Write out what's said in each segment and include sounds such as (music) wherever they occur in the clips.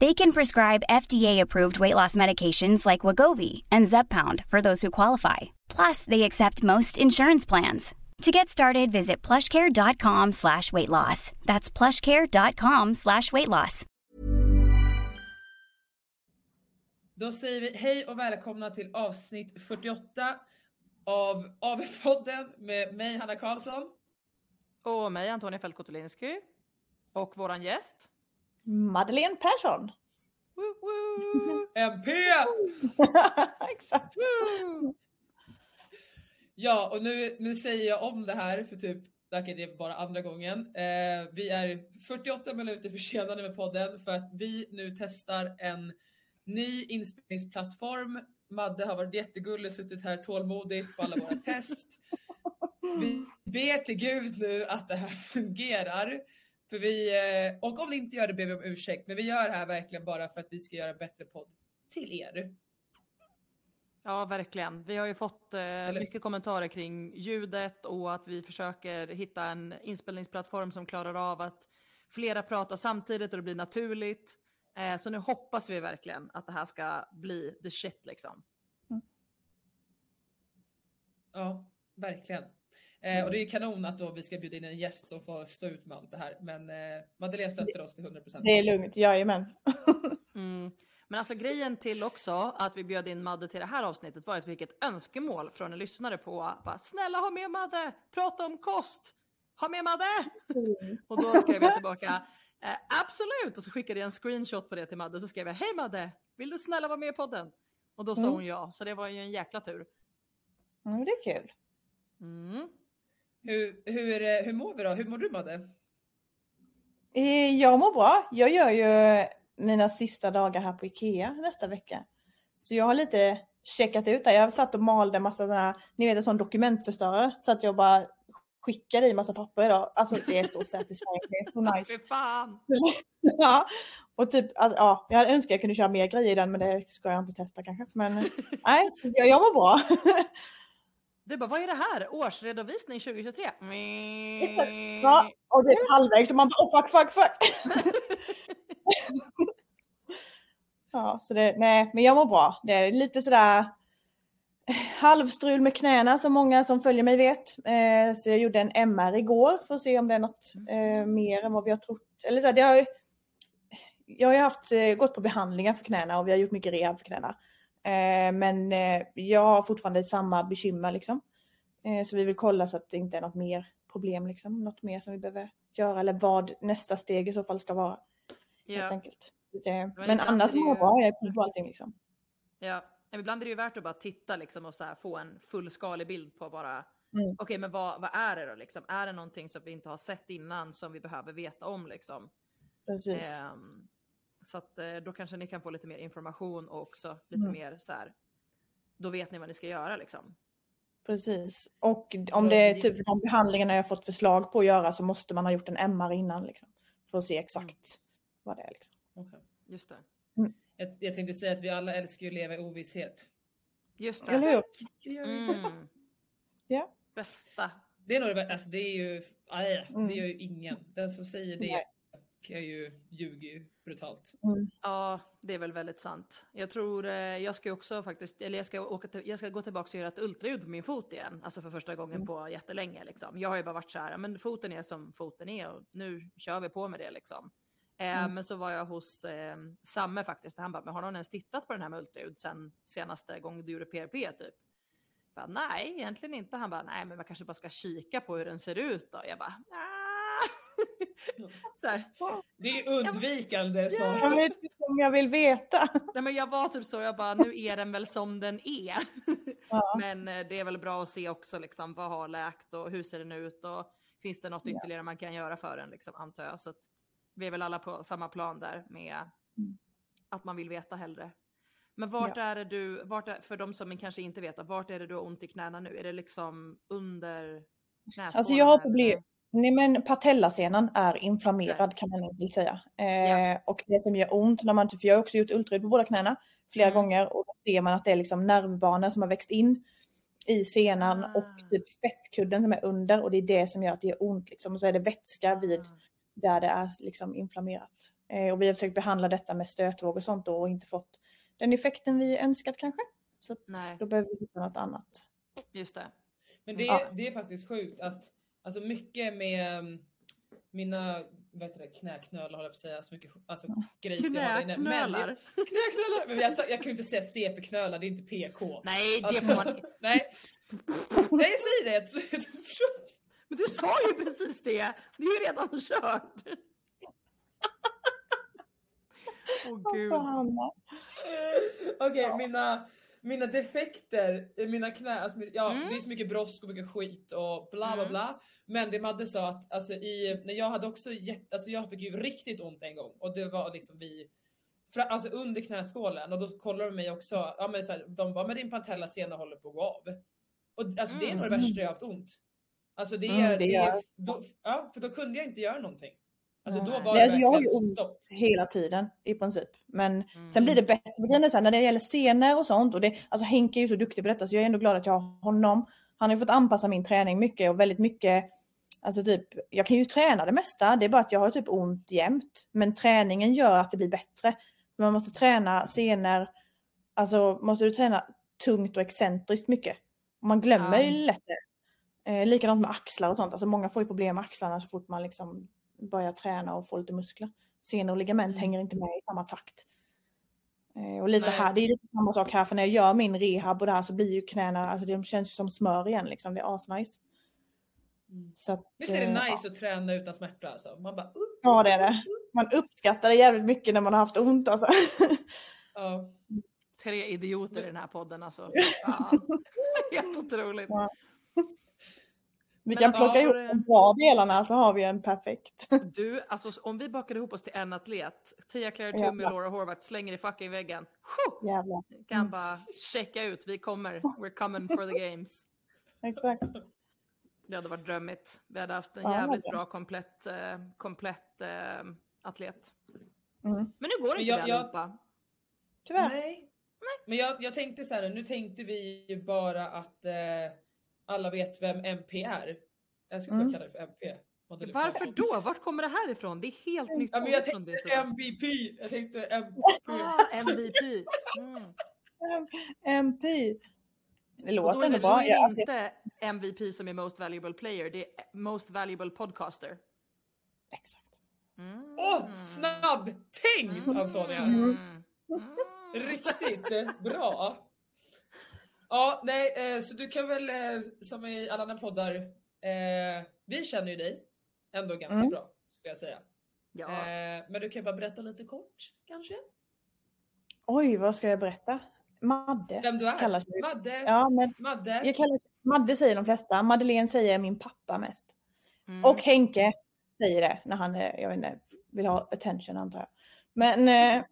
They can prescribe FDA-approved weight loss medications like Wagovi and Zepbound for those who qualify. Plus, they accept most insurance plans. To get started, visit plushcare.com slash weight loss. That's plushcare.com slash weight loss. Då säger vi hej och välkomna till avsnitt 48 av AV-podden med mig Hanna Karlsson. Och mig Antonia Fältkotulinski. Och våran gäst. Madeleine Persson. Woo, woo. (laughs) MP! (laughs) Exakt. Ja, och nu, nu säger jag om det här för typ, säkert det är bara andra gången. Eh, vi är 48 minuter försenade med podden för att vi nu testar en ny inspelningsplattform. Madde har varit jättegullig, suttit här tålmodigt på alla våra test. Vi ber till Gud nu att det här (laughs) fungerar. För vi, eh, och om det inte gör det ber vi om ursäkt, men vi gör det här verkligen bara för att vi ska göra bättre podd till er. Ja, verkligen. Vi har ju fått eh, mycket kommentarer kring ljudet och att vi försöker hitta en inspelningsplattform som klarar av att flera pratar samtidigt och det blir naturligt. Eh, så nu hoppas vi verkligen att det här ska bli the shit liksom. Ja, verkligen. Eh, och det är ju kanon att då vi ska bjuda in en gäst som får stå ut med allt det här. Men eh, Madeleine stöttar oss till 100%. Det är lugnt, jajamän. (laughs) Mm. Men alltså grejen till också att vi bjöd in Madde till det här avsnittet var att vi fick ett önskemål från en lyssnare på bara, snälla ha med Madde, prata om kost, ha med Madde! Och då skrev jag tillbaka eh, absolut och så skickade jag en screenshot på det till Madde så skrev jag hej Madde, vill du snälla vara med i podden? Och då sa Mm. hon ja, så det var ju en jäkla tur. Mm, det är kul. Mm. Hur, hur, eh, hur mår vi då? Hur mår du Madde? Eh, Jag mår bra. Jag gör ju mina sista dagar här på Ikea nästa vecka. Så jag har lite checkat ut där. Jag har satt och malde en massa sådana, ni vet en sån dokumentförstörare. Så att jag bara skickar i massa papper idag. Alltså det är så satisfying, det är så (laughs) nice. (laughs) Ja, och typ, alltså, ja, jag att jag kunde köra mer grejer i den men det ska jag inte testa kanske. Men (laughs) nej, jag mår bra. Du bara, vad är det här? Årsredovisning 2023? Exakt. Ja, och det är halvvägs och man bara oh, fuck, fuck, fuck. (laughs) ja, så det, nej, men jag mår bra. Det är lite sådär eh, halvstrul med knäna som många som följer mig vet. Eh, så jag gjorde en MR igår för att se om det är något eh, mer än vad vi har trott. Eller så här, det har ju, jag har ju haft, eh, gått på behandlingar för knäna och vi har gjort mycket rehab för knäna. Men jag har fortfarande samma bekymmer liksom. Eh, så vi vill kolla så att det inte är något mer problem liksom. Något mer som vi behöver göra eller vad nästa steg i så fall ska vara. Helt Ja. enkelt. Det, men ibland annars mår bra, jag är pigg på allting liksom. Ja, men ibland är det ju värt att bara titta liksom och så här få en fullskalig bild på bara Mm. okej, men vad, vad är det då liksom? Är det någonting som vi inte har sett innan som vi behöver veta om liksom? Precis. Ehm, så att eh, då kanske ni kan få lite mer information och också lite Mm. mer så här. Då vet ni vad ni ska göra liksom. Precis. Och om det är typ de behandlingarna jag fått förslag på att göra så måste man ha gjort en MR innan liksom. För att se exakt Mm. vad det är liksom. Okej. Just det. Jag, jag tänkte säga att vi alla älskar ju att leva i ovisshet. Just Eller det. hur? Gör vi. Mm. Ja. Bästa. det är nog det alltså det är ju, nej, Mm. det gör ju ingen. Den som säger det Nej. Är ju, ljuger ju brutalt. Ja, det är väl väldigt sant. Jag tror, eh, jag ska också faktiskt, eller jag ska, åka till, jag ska gå tillbaka och göra ett ultraljud på min fot igen. Alltså för första gången på jättelänge liksom. Jag har ju bara varit så här, men foten är som foten är och nu kör vi på med det liksom. Eh, Men så var jag hos eh, Samme faktiskt och han bara, men har någon ens tittat på den här med ultraljud sen senaste gången du gjorde PRP typ? Bara, nej, egentligen inte. Han bara, nej, men man kanske bara ska kika på hur den ser ut då. Jag bara, "Ah." Så här, Det är undvikande svar. Jag vet inte om jag vill veta. Nej, men jag var typ så, jag bara, nu är den väl som den är. Ja. Men eh, det är väl bra att se också, liksom, vad har läkt och hur ser den ut och finns det något Ja. ytterligare man kan göra för den, liksom, antar jag. Så att vi är väl alla på samma plan där med Mm. att man vill veta hellre. Men vart är det du, vart är, för de som kanske inte vet, vart är det du har ont i knäna nu? Är det liksom under knäskålen? Alltså jag har problem. Nej men patellasenan är inflammerad kan man enkelt säga. Eh, Och det som gör ont när man, för jag har också gjort ultraljud på båda knäna flera Mm. gånger och då ser man att det är liksom nervbanor som har växt in i senan Ah. och typ fettkudden som är under och det är det som gör att det gör ont liksom. Och så är det vätska vid Ah. där det är liksom inflammerat. Eh, och vi har försökt behandla detta med stötvåg och sånt då och inte fått den effekten vi önskat kanske. Så då behöver vi hitta något annat. Just det. Men det, Ja. är det är faktiskt sjukt att alltså mycket med um, mina heter det, knäknölar håller jag på att säga, så mycket alltså, grejer jag inne. Men Knäknölar. jag- Knäknölar! Men jag, sa- jag kan ju inte säga CP-knölar, det är inte PK. Nej, det Alltså, får man (laughs) nej. nej, säg det! (laughs) Men du sa ju precis det. Det är ju redan kört. Åh gud. Alltså, Hanna. Okej, mina, mina defekter, eh, mina knä, alltså, ja Mm. det är så mycket brosk och mycket skit och bla bla Mm. bla. Men det Madde sa att alltså, i, när jag hade också jätte, alltså jag fick ju riktigt ont en gång och det var liksom vid fra, alltså under knäskålen och då kollade de mig också, ja men så här, de bara men din patellasena håller på att gå av. Och alltså det är nog det Mm. värsta jag haft ont. Alltså det är, Mm, det det är, är- då, ja för då kunde jag inte göra någonting. Alltså då var Nej, alltså, jag har ju ont. stopp. hela tiden i princip. Men Mm. sen blir det bättre. För grejen är så här, när det gäller scener och sånt och det, alltså Henke är ju så duktig på detta så jag är ändå glad att jag har honom. Han har ju fått anpassa min träning mycket och väldigt mycket Alltså typ, jag kan ju träna det mesta, det är bara att jag har typ ont jämt. Men träningen gör att det blir bättre. Man måste träna scener, alltså måste du träna tungt och excentriskt mycket. Och man glömmer Ja. ju lätt det. Eh, likadant med axlar och sånt, alltså många får ju problem med axlarna så fort man liksom börjar träna och får lite muskler. Senor och ligament Mm. hänger inte med i samma takt. Eh, och lite Nej. här, det är lite samma sak här för när jag gör min rehab och det här så blir ju knäna, alltså de känns ju som smör igen liksom, det är asnice. Mm. Så att, Visst är det eh, nice att träna utan smärta alltså? Man bara uh, Ja det är det. Man uppskattar det jävligt mycket när man har haft ont alltså. (laughs) ja. Tre idioter i den här podden alltså. (laughs) Helt otroligt. Ja. Vi Men kan plocka ihop de bra delarna så har vi en perfekt. (laughs) Du, alltså om vi bakar ihop oss till en atlet, Tia Claire. Toomey och Laura Horvath slänger i fucking väggen. Jävlar. Kan Mm. bara checka ut, vi kommer, we're coming for the games. (laughs) Exakt. Det hade varit drömmigt. Vi hade haft en Ja, jävligt bra komplett, eh, komplett eh, atlet. Mm. Men nu går det inte jag- det jag- allihopa. Tyvärr. Nej. Men jag, jag tänkte så här nu, nu tänkte vi ju bara att eh, alla vet vem MP är. Jag ska bara Mm. kalla det för MP. Varför då? Vart kommer det här ifrån? Det är helt nytt Ja, men jag tänkte sida. MVP. Jag tänkte MP. Ah, MVP. Mm. MP. Det låter är ändå det, bra. är det alltså, inte MVP som är Most Valuable Player, det är Most Valuable Podcaster. exakt. Mm. Åh, snabb tänkt Antonia! Mm. Mm. Riktigt bra. Ja, nej, eh, så du kan väl eh, som i alla andra poddar, eh, vi känner ju dig ändå ganska Mm. bra skulle jag säga. Ja. Eh, men du kan bara berätta lite kort kanske? Oj, vad ska jag berätta? Madde. Vem du är? Kallas du? Madde? Ja, men Madde? jag kallar, Madde säger de flesta. Madeleine säger min pappa mest. Mm. Och Henke säger det när han jag vet inte, vill ha attention antar jag. Men, eh,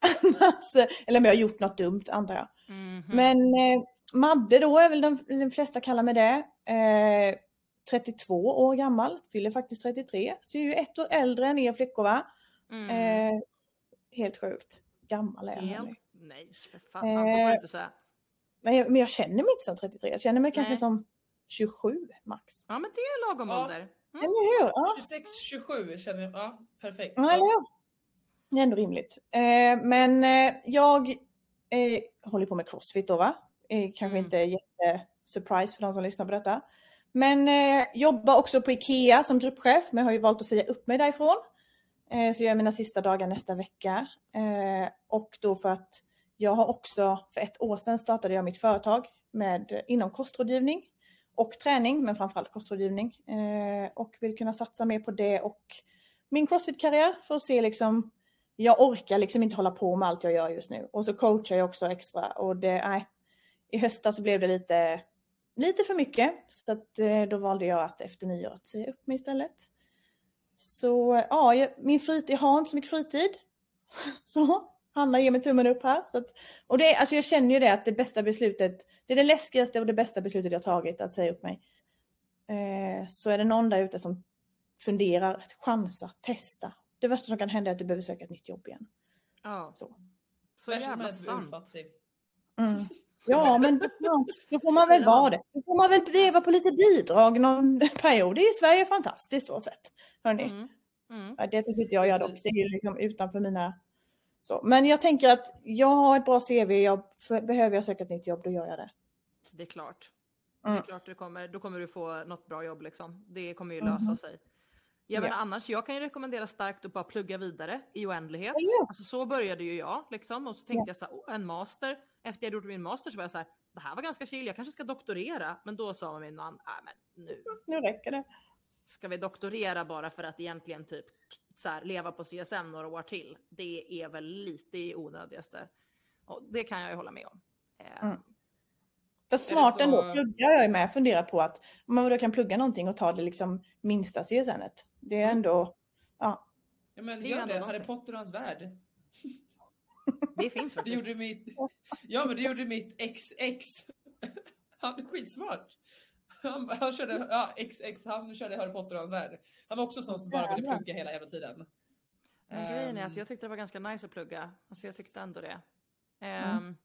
(laughs) annars, eller om jag har gjort något dumt antar jag. Mhm. Men eh, Madde då är väl de, de flesta kallar mig det. Eh, 32 år gammal, fyller faktiskt 33. Så jag är ju ett år äldre än er flickor va? Mm. Eh, helt sjukt. Gammal är jag. Helt. Nej, för fan. Så får du Eh, inte säga. Nej, men jag känner mig inte som 33, jag känner mig kanske Nej. som 27 max. Ja, men det är lagom Ja. ålder. Eller hur? Ja. 26, 27 känner jag. Ja, perfekt. Ja, eller hur? Det är ändå rimligt. Eh, men eh, jag eh, håller på med crossfit då va? Eh, kanske Mm. inte jätte-surprise för de som lyssnar på detta. Men eh, jobbar också på IKEA som gruppchef, men har ju valt att säga upp mig därifrån. Eh, så jag gör mina sista dagar nästa vecka. Eh, och då för att jag har också, för ett år sedan startade jag mitt företag med, inom kostrådgivning och träning, men framförallt kostrådgivning. Eh, och vill kunna satsa mer på det och min crossfit-karriär för att se liksom, jag orkar liksom inte hålla på med allt jag gör just nu. Och så coachar jag också extra och det, nej, i höstas så blev det lite, lite för mycket. Så att, eh, då valde jag att efter nyår att säga upp mig istället. Så ja, jag, min fritid, jag har inte så mycket fritid. (laughs) Så Hanna ger mig tummen upp här. Så att, och det, alltså jag känner ju det att det bästa beslutet, det är det läskigaste och det bästa beslutet jag tagit att säga upp mig. Eh, så är det någon där ute som funderar, chansa, testa. Det värsta som kan hända är att du behöver söka ett nytt jobb igen. Ja, Så. så jävla sant. ofattig. Mm. (laughs) Ja, men då får man väl vara det. Då får man väl leva på lite bidrag någon period. Det är ju Sverige fantastiskt så sett. Hörrni. Mm. Mm. Ja, det tycker inte jag gör dock. Det är ju liksom utanför mina... Så. Men jag tänker att jag har ett bra CV. Jag, för, behöver jag söka ett nytt jobb, då gör jag det. Det är klart. Det är Mm. klart du kommer, då kommer du få något bra jobb liksom. Det kommer ju Mhm. lösa sig. Ja, men Ja. annars, jag kan ju rekommendera starkt att bara plugga vidare i oändlighet. Ja. Alltså, så började ju jag liksom och så tänkte jag så här, oh, en master. Efter jag gjort min master så var jag så här, det här var ganska chill, jag kanske ska doktorera. Men då sa min man, nej men nu Nu räcker det. ska vi doktorera bara för att egentligen typ så här, leva på CSN några år till. Det är väl lite i onödigaste. Och det kan jag ju hålla med om. Eh, Mm. För smart så- ändå, pluggar jag med. Funderar på att man då kan plugga någonting och ta det liksom minsta CSN-et. Det är ändå, ja. Ja, men Det är gör ändå det. Harry Potter och hans värld. Det finns (laughs) Det faktiskt. gjorde mitt... Ja, men det gjorde mitt XX. Han är skitsmart. Han, han körde, ja, XX, han körde Harry Potter och hans värld. Han var också sån som bara ville plugga hela jävla tiden. Men grejen är att Ehm, jag tyckte det var ganska nice att plugga. Alltså jag tyckte ändå det. Mm. Ehm,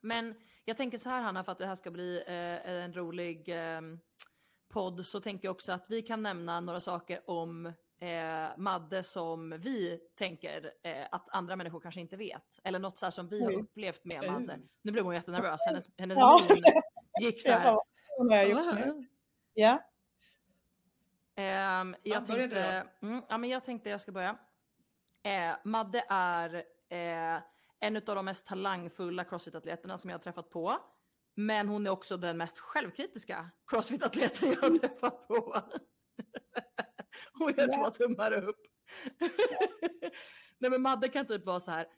Men jag tänker så här Hanna, för att det här ska bli eh, en rolig ehm, podd så tänker jag också att vi kan nämna några saker om eh, Madde som vi tänker eh, att andra människor kanske inte vet. Eller något så här som vi har Oj. upplevt med Uh. Madde. Nu blev hon jättenervös, hennes, hennes Ja. min (laughs) gick så Jag här. bara, vad har jag gjort nu? Ja. Jag, Ja, börja du tänkte, mm, ja, men jag tänkte jag ska börja. Eh, Madde är eh, en av de mest talangfulla crossfit-atleterna som jag har träffat på. Men hon är också den mest självkritiska crossfit-atleten jag har träffat på. hon gör två tummar upp. nej men Madde kan typ vara så här,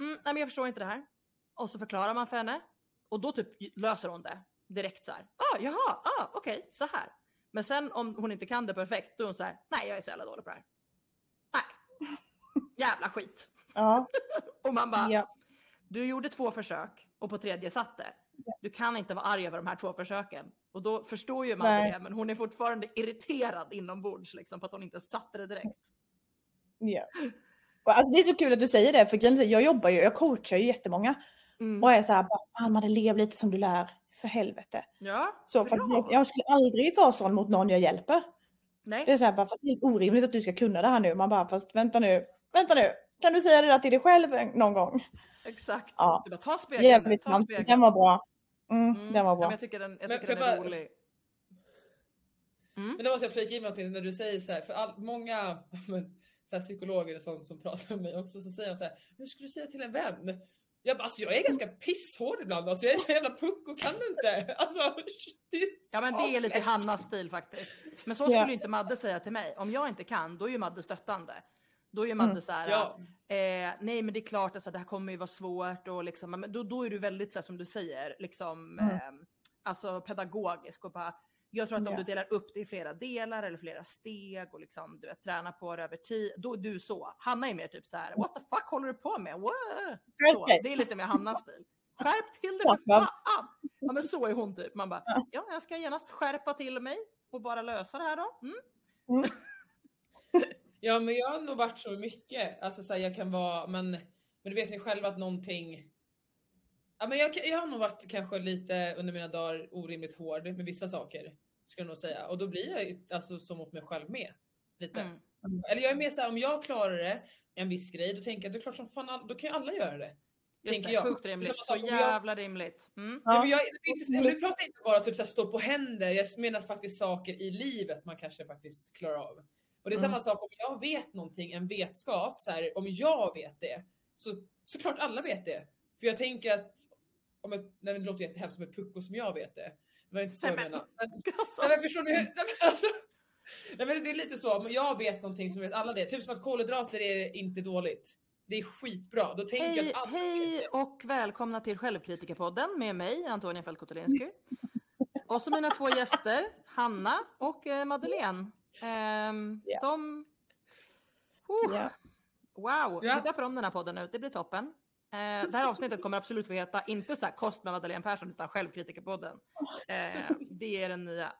mm, nej men jag förstår inte det här. Och så förklarar man för henne. Och då typ löser hon det direkt så här. Ah, jaha, ah, okej, så här. Men sen om hon inte kan det perfekt, då är hon så här, nej jag är så jävla dålig på det här. Nej, jävla skit. Ja. (laughs) Och man bara, ja. du gjorde två försök och på tredje satt det. Du kan inte vara arg över de här två försöken. Och då förstår ju man Nej. det, men hon är fortfarande irriterad inombords liksom, på att hon inte satte det direkt. ja. Alltså det är så kul att du säger det, för jag jobbar ju, jag coachar ju jättemånga. Mm. Och är så här, fan man lev lite som du lär, för helvete. Ja, Så, för att jag skulle aldrig vara sån mot någon jag hjälper. Nej. Det är så här, bara, fast det är orimligt att du ska kunna det här nu. Man bara, fast vänta nu, vänta nu. Kan du säga det där till dig själv någon gång? Exakt. Ja. Du bara, ta spegeln Jävligt ta spegeln. Den var bra. Mm, Mm. Den var Ja, bra. men jag tycker den, jag Men tycker den är bara- rolig. Mm. Men då måste jag flika in någonting när du säger så här, för all, många (laughs) men, så här, psykologer och sånt som pratar med mig också, så säger de så här, hur skulle du säga till en vän? Jag bara, alltså jag är ganska pisshård ibland, alltså jag är så jävla pucko, kan inte. (laughs) Alltså, (laughs) det, Ja men det är lite. Hannas stil faktiskt. Men så Ja. skulle ju inte Madde säga till mig. Om jag inte kan, då är ju Madde stöttande. Då är Madde Mm. så här, ja, eh, nej men det är klart alltså, det här kommer ju vara svårt och liksom, men då, då är du väldigt så här, som du säger, liksom, Mm. eh, alltså pedagogisk och bara, jag tror att om Ja. du delar upp det i flera delar eller flera steg och liksom, du vet, tränar på det över tid, då är du så. Hanna är mer typ så här, what the fuck håller du på med? Så, dig. det är lite mer Hannas stil. Skärp till det Ja, för fan! Ja men så är hon typ. Man bara, ja jag ska genast skärpa till mig och bara lösa det här då. Mm. Ja, men jag har nog varit så mycket, alltså så här, jag kan vara, men, men du vet ni själva att någonting Ja, men jag, jag har nog varit kanske lite under mina dagar orimligt hård med vissa saker. Skulle jag nog säga. Och då blir jag alltså som mot mig själv med. Lite. Mm. Eller jag är mer såhär, om jag klarar det, en viss grej, då tänker jag det är klart som fan, all- då kan ju alla göra det. Just tänker det, jag. sjukt rimligt. Så jag- jävla rimligt. Mm. Ja. Ja. men jag, inte, nu pratar jag inte bara typ så här, stå på händer, jag menar faktiskt saker i livet man kanske faktiskt klarar av. Och det är Mm. samma sak om jag vet någonting, en vetskap, så här, om jag vet det, så såklart alla vet det. För jag tänker att, om ett, nej, det låter jättehemskt som ett pucko som jag vet det. Det var inte så jag Nej, men- menar. Men, Alltså, nej, men förstår hur- Nej, men alltså, nej, men det är lite så, om jag vet någonting som vet alla det. Typ som att kolhydrater är inte dåligt. Det är skitbra. Då tänker jag Hej, att alla vet hej det. och välkomna till Självkritikerpodden med mig, Antonia Fält Kotolinsky. Och så mina två gäster, Hanna och eh, Madeleine. Ehm, Ja. De... Oh, Ja. Wow, Ja. vi döper om den här podden nu, det blir toppen. Eh, det här (laughs) avsnittet kommer absolut få heta, inte så här kost med Madeleine Persson, utan Självkritikerpodden. Eh, det är den nya.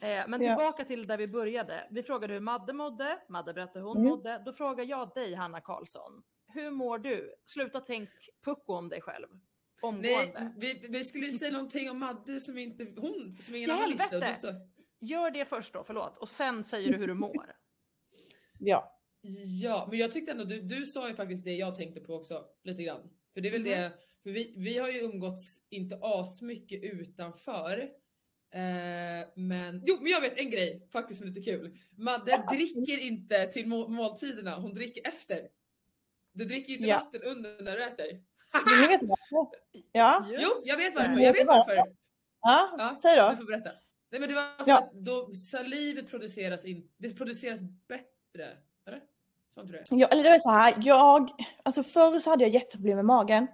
Eh, men Ja. tillbaka till där vi började. Vi frågade hur Madde mådde, Madde berättade hur hon Mm. mådde. Då frågar jag dig, Hanna Karlsson. Hur mår du? Sluta tänk pucko om dig själv. Omgående. Nej, vi, vi skulle ju säga någonting om Madde som inte hon, som ingen Ja, annan visste. och Gör det först då, förlåt. Och sen säger du hur du mår. (laughs) Ja. Ja, men jag tyckte ändå, du, du sa ju faktiskt det jag tänkte på också lite grann. För det är väl Mhm. det, för vi, vi har ju umgåtts inte asmycket utanför. Eh, men, jo men jag vet en grej faktiskt som är lite kul. Madde dricker inte till må, måltiderna, hon dricker efter. Du dricker inte Ja. vatten under när du äter. Ni veta varför? (laughs) Ja. Jo, jag vet varför, det. jag vet varför. ja. Ja, Säg Du då. får berätta. Nej men det var för Ja. att då salivet produceras in, det produceras bättre. Eller? Inte du det? Ja, eller det var så här, jag, alltså förr så hade jag jätteproblem med magen.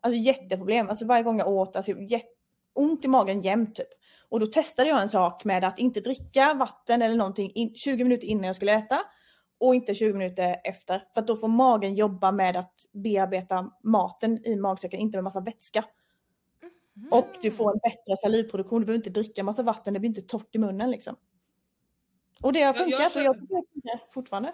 Alltså jätteproblem, alltså varje gång jag åt, alltså jätte, ont i magen jämt typ. Och då testade jag en sak med att inte dricka vatten eller någonting in, 20 minuter innan jag skulle äta. Och inte 20 minuter efter. För att då får magen jobba med att bearbeta maten i magsäcken, inte med massa vätska. Och du får en bättre salivproduktion, du behöver inte dricka massa vatten, det blir inte torrt i munnen liksom. Och det har jag funkat och jag tycker det fortfarande.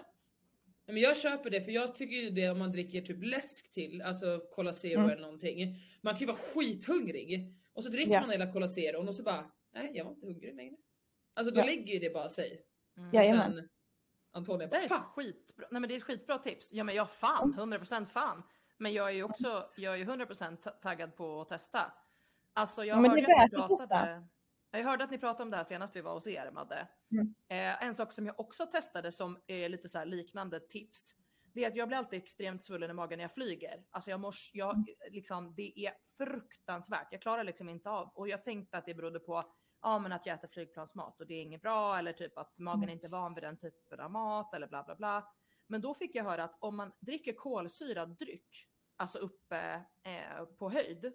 Nej, Men jag köper det för jag tycker ju det om man dricker typ läsk till, alltså Cola Zero Mm. eller någonting. Man kan ju vara skithungrig och så dricker Ja. man hela Cola Zero och så bara, nej jag var inte hungrig längre. Alltså då Ja. lägger ju det bara sig. Mm. Jajamän. Antonija Det är bara, ett fan! skitbra, nej men det är ett skitbra tips. Ja men jag fan, 100% fan. Men jag är ju också, jag är ju 100% ta- taggad på att testa. Alltså jag det hörde att ni pratade, jag hörde att ni pratade om det här senast vi var hos er Madde. Mm. Eh, en sak som jag också testade som är lite så här liknande tips. Det är att jag blir alltid extremt svullen i magen när jag flyger. Alltså jag mors, jag, Mm. liksom, det är fruktansvärt. Jag klarar liksom inte av. Och jag tänkte att det berodde på ja, men att jag äter flygplansmat och det är inget bra eller typ att magen Mm. inte är van vid den typen av mat eller bla bla bla. Men då fick jag höra att om man dricker kolsyrad dryck, alltså uppe eh, på höjd,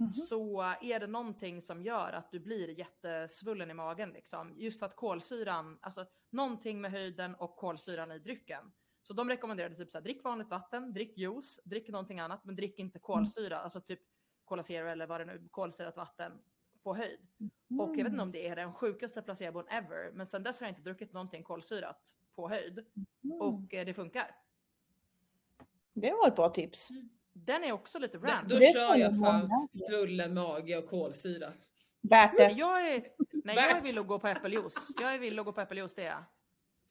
Mhm. så är det någonting som gör att du blir jättesvullen i magen liksom. Just för att kolsyran, alltså någonting med höjden och kolsyran i drycken. Så de rekommenderade typ så här, drick vanligt vatten, drick juice, drick någonting annat, men drick inte kolsyra, alltså typ Cola Zero eller vad det nu är, kolsyrat vatten på höjd. Och jag vet inte om det är den sjukaste placebon ever, men sen dess har jag inte druckit någonting kolsyrat på höjd Mm. och eh, det funkar. Det var ett bra tips. Den är också lite Då, random. då Det kör jag jag fan svullen mage och kolsyra. Värt det. Jag är, nej, jag är Värt. vill att gå på äppeljuice. Jag är vill att gå på äppeljuice, det är jag.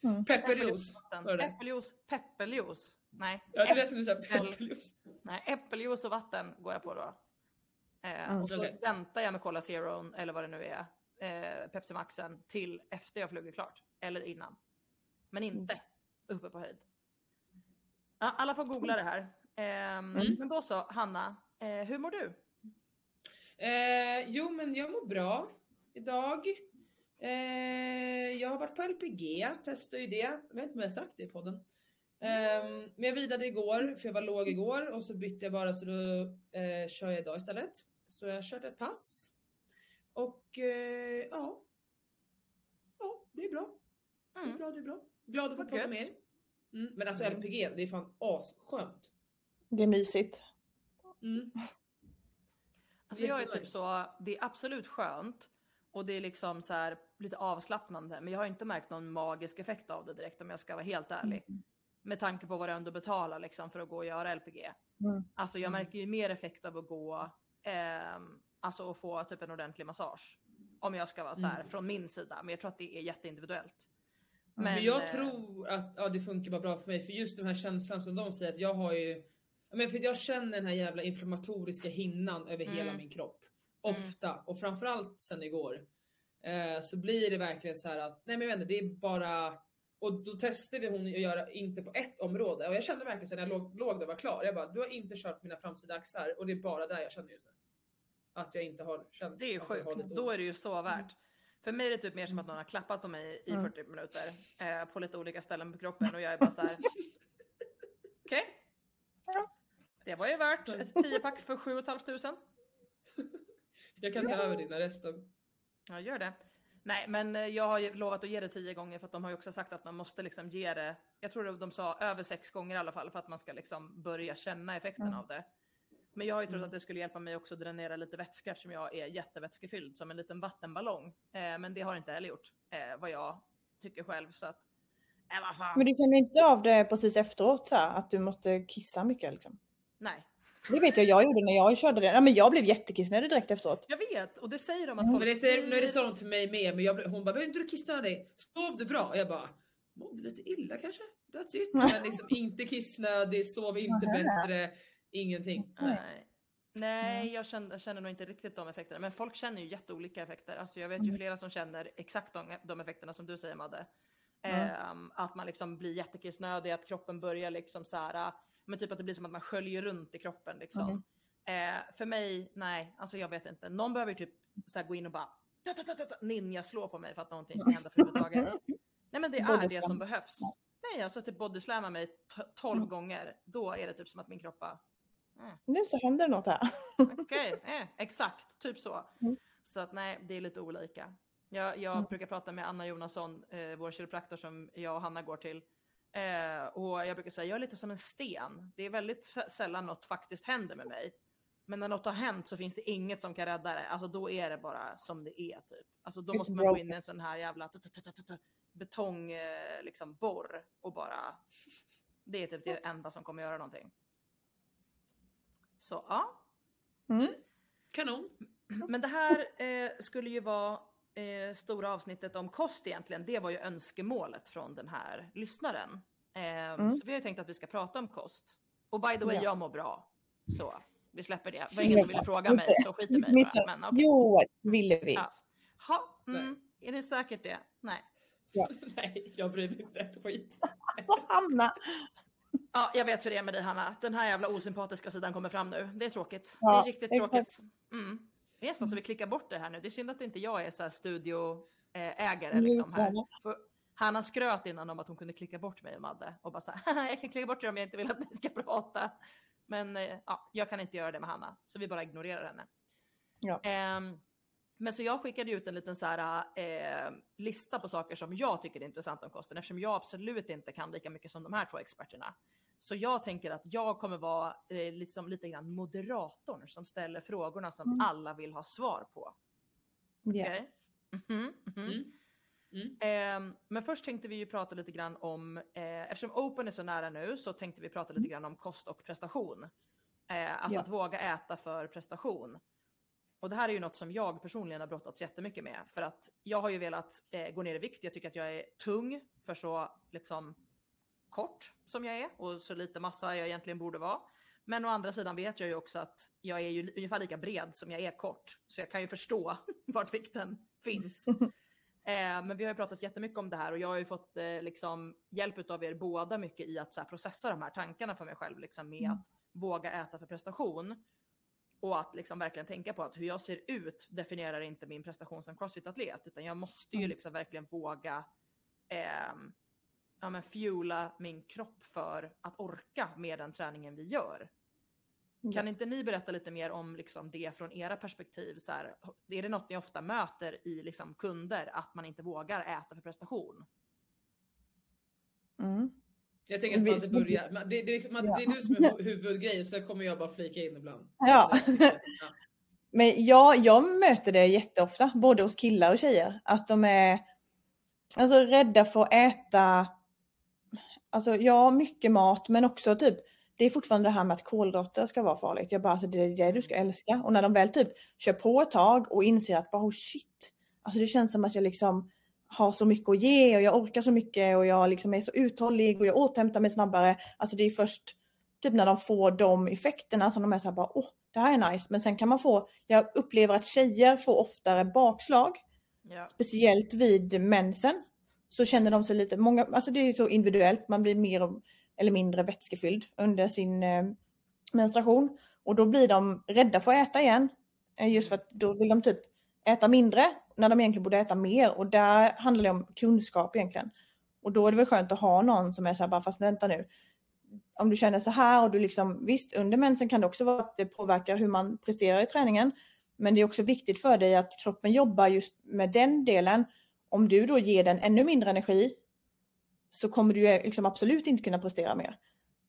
Hör du? Äppeljuice, pepperjuice. Nej, Ja det lät som du sa Äppel. pepperjuice. nej, äppeljuice och vatten går jag på då. Eh, Mm. och så Okej. väntar jag med Cola Zero eller vad det nu är, eh, Pepsi Maxen till efter jag flugit klart. Eller innan. Men inte uppe på höjd. Ja, alla får googla det här. Ehm, Mm. Men då så, Hanna, eh, hur mår du? Eh, jo men jag mår bra idag. Eh, jag har varit på LPG, testade ju det. Jag vet inte om jag har sagt det i podden. Eh, men jag vidade igår för jag var låg igår och så bytte jag bara så då eh, kör jag idag istället. Så jag körde ett pass. Och eh, ja. Ja, det är bra. Det är Mm. bra, det är bra. Glad att få gött. med er. Mm, men alltså. LPG, det är fan asskönt. Det är mysigt. Mm. Alltså jag är typ så, det är absolut skönt och det är liksom så här lite avslappnande men jag har inte märkt någon magisk effekt av det direkt om jag ska vara helt ärlig. Med tanke på vad du ändå betalar liksom för att gå och göra LPG. Mm. Alltså jag Mm. märker ju mer effekt av att gå, ehm, alltså att få typ en ordentlig massage. Om jag ska vara så här Mm. från min sida. Men jag tror att det är jätteindividuellt. Men, jag eh, tror att ja, det funkar bara bra för mig för just den här känslan som de säger att jag har ju men för jag känner den här jävla inflammatoriska hinnan över hela Mm. min kropp. Mm. Ofta och framförallt sen igår. Eh, så blir det verkligen så här att nej men inte, det är bara och då testade hon att göra inte på ett område och jag kände verkligen så när jag låg, låg där var klar. Jag bara du har inte kört mina framsida axlar och det är bara där jag känner just nu. Att jag inte har känt. Det är ju alltså, sjukt. Då är det ju så värt. För mig är det typ mer som att någon har klappat på mig i Mm. 40 minuter eh, på lite olika ställen på kroppen och jag är bara så här. (laughs) Okej. Ja. Det var ju värt ett 10-pack för 7 500. Jag kan ta över dina resten. Ja, gör det. Nej, men eh, jag har lovat att ge det 10 gånger för att de har ju också sagt att man måste liksom ge det. Jag tror de sa över 6 gånger i alla fall för att man ska liksom börja känna effekten Mm. av det. Men jag har ju trott Mm. att det skulle hjälpa mig också att dränera lite vätska eftersom jag är jättevätskefylld som en liten vattenballong. Eh, men det har inte heller gjort eh, vad jag tycker själv så att. Äh, vad fan. Men du känner inte av det precis efteråt så här, att du måste kissa mycket liksom? Nej, Det vet jag jag gjorde när jag körde det. Ja, men jag blev jättekissnödig direkt efteråt. jag vet och det säger de att Mm. folk Men det säger, nu är det blir- så till mig med, men jag, blev- hon bara, var inte du kissnödig? Sov du bra? Och jag bara, mådde lite illa kanske? That's it. Men liksom (laughs) inte kissnödig, sov inte bättre, ingenting. Nej. Nej, jag känner, känner nog inte riktigt de effekterna. Men folk känner ju jätteolika effekter. Alltså jag vet ju Mm. flera som känner exakt de, de effekterna som du säger Madde. Mm. Ehm, att man liksom blir jättekissnödig, att kroppen börjar liksom så här, men typ att det blir som att man sköljer runt i kroppen liksom. Mm. Eh, för mig, nej, alltså jag vet inte. Någon behöver ju typ så gå in och bara ninja slå på mig för att någonting ska hända överhuvudtaget. Nej men det är det som behövs. Nej, alltså typ bodyslamma mig t- 12 Mm. gånger. Då är det typ som att min kropp bara, Nu så händer något här. Okej, eh, exakt, typ så. Mm. Så att nej, det är lite olika. Jag, jag Mm. brukar prata med Anna Jonasson, eh, vår kiropraktor som jag och Hanna går till. Eh, och jag brukar säga, jag är lite som en sten. Det är väldigt sällan något faktiskt händer med mig. Men när något har hänt så finns det inget som kan rädda det. Alltså då är det bara som det är typ. Alltså då måste man gå in i en sån här jävla t- t- t- t- t- betong eh, liksom borr och bara. (laughs) Det är typ det enda som kommer göra någonting. Så ja, Mm. Kanon. men det här eh, skulle ju vara eh, stora avsnittet om kost egentligen. Det var ju önskemålet från den här lyssnaren. Eh, Mm. Så vi har ju tänkt att vi ska prata om kost. Och by the way, Ja. jag mår bra. Så vi släpper det. Det var ingen som ville fråga mig, så skit i mig bara. Men, okej. Jo, ville vi. Ja. Ha, mm, är det säkert det? Nej. (laughs) Nej, jag bryr mig inte ett skit. (laughs) Hanna. Ja, jag vet hur det är med dig Hanna. Den här jävla osympatiska sidan kommer fram nu. Det är tråkigt. Ja, det är riktigt exakt. tråkigt. Mm. Det är nästan så vi klickar bort det här nu. Det är synd att inte jag är så studioägare liksom här. Mm, För Hanna skröt innan om att hon kunde klicka bort mig och Madde och bara så här, (laughs) jag kan klicka bort er om jag inte vill att ni ska prata. Men eh, ja, jag kan inte göra det med Hanna, så vi bara ignorerar henne. Ja. Ehm, men så jag skickade ut en liten så här, eh, lista på saker som jag tycker är intressant om kosten eftersom jag absolut inte kan lika mycket som de här två experterna. Så jag tänker att jag kommer vara eh, liksom lite grann moderatorn som ställer frågorna som Mm. alla vill ha svar på. Okej? Mhm, mhm. Mm. Mm. Ehm, men först tänkte vi ju prata lite grann om, eh, eftersom Open är så nära nu så tänkte vi prata lite grann om kost och prestation. Eh, alltså Ja. att våga äta för prestation. Och det här är ju något som jag personligen har brottats jättemycket med. För att jag har ju velat eh, gå ner i vikt. Jag tycker att jag är tung för så liksom kort som jag är och så lite massa jag egentligen borde vara. Men å andra sidan vet jag ju också att jag är ju ungefär lika bred som jag är kort. Så jag kan ju förstå (laughs) vart vikten finns. (laughs) Eh, men vi har ju pratat jättemycket om det här och jag har ju fått eh, liksom, hjälp av er båda mycket i att här, processa de här tankarna för mig själv. Liksom, med Mm. att våga äta för prestation. Och att liksom verkligen tänka på att hur jag ser ut definierar inte min prestation som crossfit-atlet. Utan jag måste ju Mm. liksom verkligen våga ehm, ja, men fuela min kropp för att orka med den träningen vi gör. Kan inte ni berätta lite mer om liksom det från era perspektiv? Så här, är det något ni ofta möter i liksom kunder, att man inte vågar äta för prestation? Mm. Jag tänker att man ska Vi- börja. men Det, det, är liksom, Ja. det är du som är huvudgrejen så kommer jag bara flika in ibland. Ja. (laughs) Ja. Men jag, jag möter det jätteofta, både hos killar och tjejer, att de är alltså, rädda för att äta, alltså ja, mycket mat, men också typ, det är fortfarande det här med att kolhydrater ska vara farligt. Jag bara, alltså, det är det du ska älska. Och när de väl typ kör på ett tag och inser att bara, oh shit, Alltså det känns som att jag liksom har så mycket att ge och jag orkar så mycket och jag liksom är så uthållig och jag återhämtar mig snabbare. Alltså det är först typ när de får de effekterna som de är så här bara åh, det här är nice. Men sen kan man få, jag upplever att tjejer får oftare bakslag. Ja. Speciellt vid mensen. Så känner de sig lite, många, alltså det är så individuellt, man blir mer eller mindre vätskefylld under sin eh, menstruation. Och då blir de rädda för att äta igen. Eh, just för att då vill de typ äta mindre när de egentligen borde äta mer. Och där handlar det om kunskap egentligen. Och då är det väl skönt att ha någon som är så här, bara fast vänta nu. Om du känner så här och du liksom, visst under mensen kan det också vara att det påverkar hur man presterar i träningen. Men det är också viktigt för dig att kroppen jobbar just med den delen. Om du då ger den ännu mindre energi så kommer du liksom absolut inte kunna prestera mer.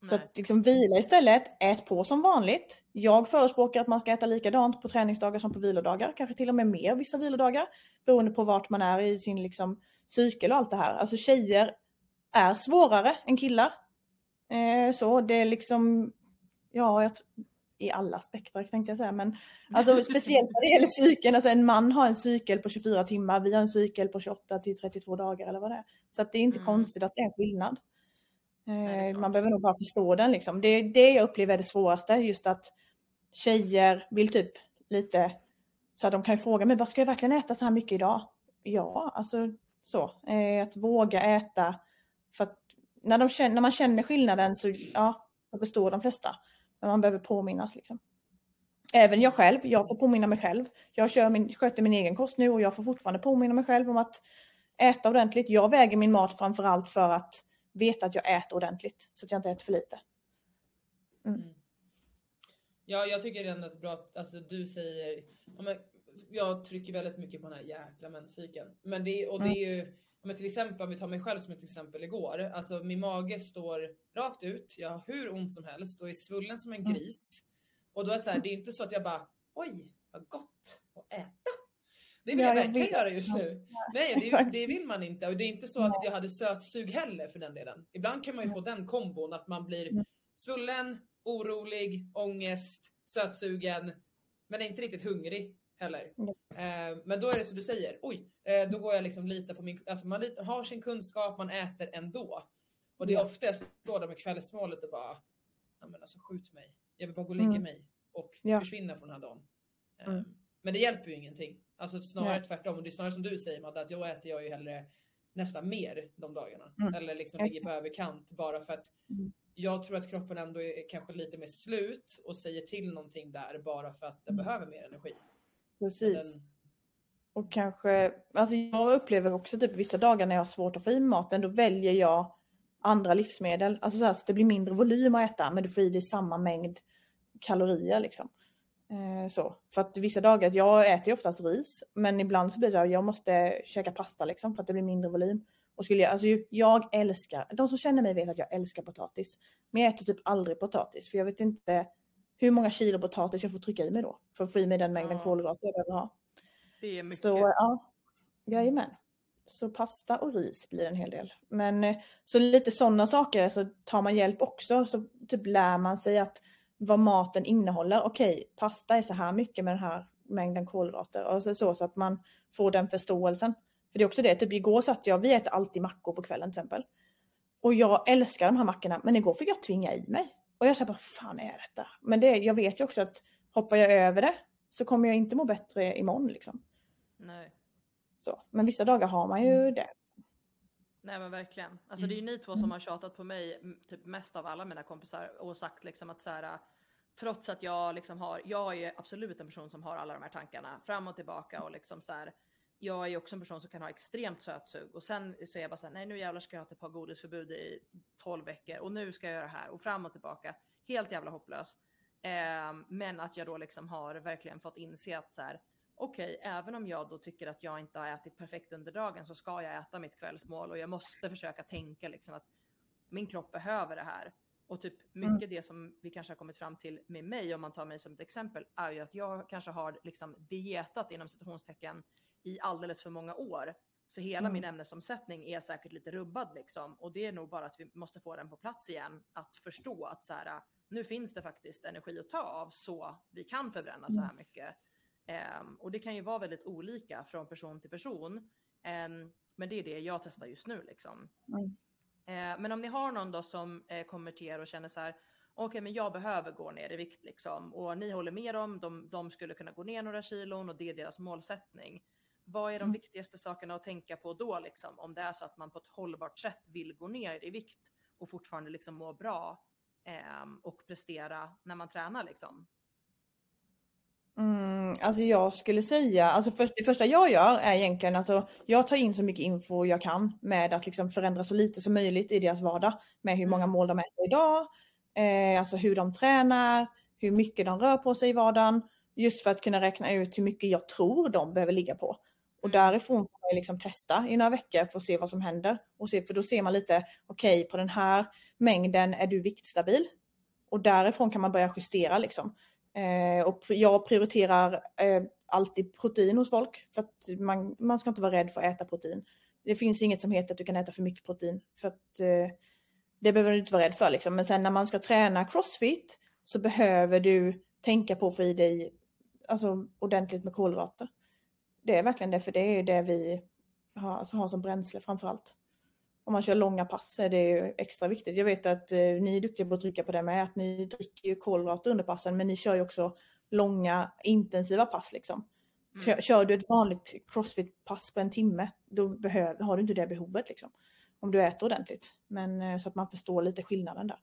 Så att liksom vila istället, ät på som vanligt. Jag förespråkar att man ska äta likadant på träningsdagar som på vilodagar, kanske till och med mer vissa vilodagar. Beroende på vart man är i sin liksom, cykel och allt det här. Alltså tjejer är svårare än killar. Eh, så det är liksom, ja, jag, i alla spektrar tänkte jag säga, men alltså speciellt när det gäller cykeln, alltså en man har en cykel på 24 timmar, vi har en cykel på 28 till 32 dagar eller vad det är. Så att det är inte mm. konstigt att det är en skillnad. Nej, man behöver nog bara förstå den liksom. Det är det jag upplever är det svåraste, just att tjejer vill typ lite, så att de kan ju fråga mig, vad ska jag verkligen äta så här mycket idag? Ja, alltså så, eh, att våga äta. För att när, känner, när man känner skillnaden så, ja, då förstår de flesta. Men man behöver påminnas liksom. Även jag själv, jag får påminna mig själv. Jag kör min, sköter min egen kost nu och jag får fortfarande påminna mig själv om att äta ordentligt. Jag väger min mat framförallt för att veta att jag äter ordentligt så att jag inte äter för lite. Mm. Mm. Ja, jag tycker ändå att det är bra att alltså, du säger, jag trycker väldigt mycket på den här jäkla menscykeln. Men det, och det är mm. ju, men till exempel om vi tar mig själv som ett exempel igår. Alltså min mage står rakt ut, jag har hur ont som helst och är svullen som en gris. Och då är det så här, det är inte så att jag bara oj vad gott att äta. Det vill jag verkligen göra just nu. Nej, det, det, vill man inte. Och det är inte så att jag hade sötsug heller för den delen. Ibland kan man ju få den kombon att man blir mm. svullen, orolig, ångest, sötsugen, men är inte riktigt hungrig heller. Mm. men då är det som du säger, oj, eh, då går jag liksom lita på min, alltså man har sin kunskap, man äter ändå. Och det är ofta jag står där med kvällsmålet och bara, ja men alltså skjut mig. Jag vill bara gå och lägga mm. mig och ja. försvinna från den här dagen. Mm. Men det hjälper ju ingenting. Alltså snarare Nej. tvärtom. det är snarare som du säger Madde, att jag äter jag ju hellre nästan mer de dagarna. Mm. Eller liksom ligger på överkant bara för att mm. jag tror att kroppen ändå är kanske lite mer slut och säger till någonting där bara för att den behöver mer energi. Precis. Den... Och kanske, alltså jag upplever också typ vissa dagar när jag har svårt att få i maten, då väljer jag andra livsmedel. Alltså så, här, så det blir mindre volym att äta, men du får i dig samma mängd kalorier liksom. Eh, så. För att vissa dagar, jag äter ju oftast ris, men ibland så blir det så att jag måste käka pasta liksom för att det blir mindre volym. Och skulle jag, alltså jag älskar, de som känner mig vet att jag älskar potatis. Men jag äter typ aldrig potatis för jag vet inte hur många kilo potatis jag får trycka i mig då. För att få i mig den mängden ja. kolhydrater jag behöver ha. Det är mycket. Så ja, jajamän. Så pasta och ris blir en hel del. Men eh, så lite sådana saker så tar man hjälp också så typ lär man sig att vad maten innehåller. Okej, pasta är så här mycket med den här mängden kolhydrater och så, så, så att man får den förståelsen. För det är också det, typ igår satt jag, vi äter alltid mackor på kvällen till exempel. Och jag älskar de här mackorna, men igår fick jag tvinga i mig. Och jag sa vad fan är detta? Men det, jag vet ju också att hoppar jag över det så kommer jag inte må bättre imorgon liksom. Nej. Så, men vissa dagar har man ju mm. det. Nej men verkligen. Alltså det är ju ni två som har tjatat på mig typ mest av alla mina kompisar och sagt liksom att så här, trots att jag liksom har, jag är absolut en person som har alla de här tankarna fram och tillbaka och liksom så här, jag är också en person som kan ha extremt sötsug och sen så är jag bara så här, nej nu jävlar ska jag ha ett par godisförbud i 12 veckor och nu ska jag göra det här och fram och tillbaka. Helt jävla hopplös. Eh, men att jag då liksom har verkligen fått inse att så här, okej, okay, även om jag då tycker att jag inte har ätit perfekt under dagen så ska jag äta mitt kvällsmål och jag måste försöka tänka liksom att min kropp behöver det här. Och typ mycket mm. det som vi kanske har kommit fram till med mig, om man tar mig som ett exempel, är ju att jag kanske har liksom dietat inom citationstecken i alldeles för många år. Så hela mm. min ämnesomsättning är säkert lite rubbad liksom. Och det är nog bara att vi måste få den på plats igen. Att förstå att så här, nu finns det faktiskt energi att ta av så vi kan förbränna mm. så här mycket. Ehm, och det kan ju vara väldigt olika från person till person. Ehm, men det är det jag testar just nu liksom. Mm. Eh, men om ni har någon då som eh, kommer till er och känner så här, okej men jag behöver gå ner i vikt liksom och ni håller med dem, de, de skulle kunna gå ner några kilon och det är deras målsättning. Vad är de Mm. viktigaste sakerna att tänka på då liksom om det är så att man på ett hållbart sätt vill gå ner i vikt och fortfarande liksom må bra ehm, och prestera när man tränar liksom? Mm, alltså jag skulle säga, alltså först, det första jag gör är egentligen, alltså jag tar in så mycket info jag kan med att liksom förändra så lite som möjligt i deras vardag. Med hur många mål de äter idag, eh, alltså hur de tränar, hur mycket de rör på sig i vardagen. Just för att kunna räkna ut hur mycket jag tror de behöver ligga på. Och därifrån får man liksom testa i några veckor för att se vad som händer. Och se, för då ser man lite, okej på den här mängden är du viktstabil. Och därifrån kan man börja justera liksom. Eh, och jag prioriterar eh, alltid protein hos folk. För att man, man ska inte vara rädd för att äta protein. Det finns inget som heter att du kan äta för mycket protein. För att eh, det behöver du inte vara rädd för liksom. Men sen när man ska träna crossfit så behöver du tänka på att få i dig alltså, ordentligt med kolhydrater. Det är verkligen det, för det är det vi har, alltså, har som bränsle framför allt. Om man kör långa pass är det ju extra viktigt. Jag vet att eh, ni är duktiga på att trycka på det med, att ni dricker ju kolhydrater under passen, men ni kör ju också långa intensiva pass liksom. Mm. Kör, kör du ett vanligt crossfit-pass på en timme, då behöv, har du inte det behovet liksom. Om du äter ordentligt. Men eh, så att man förstår lite skillnaden där.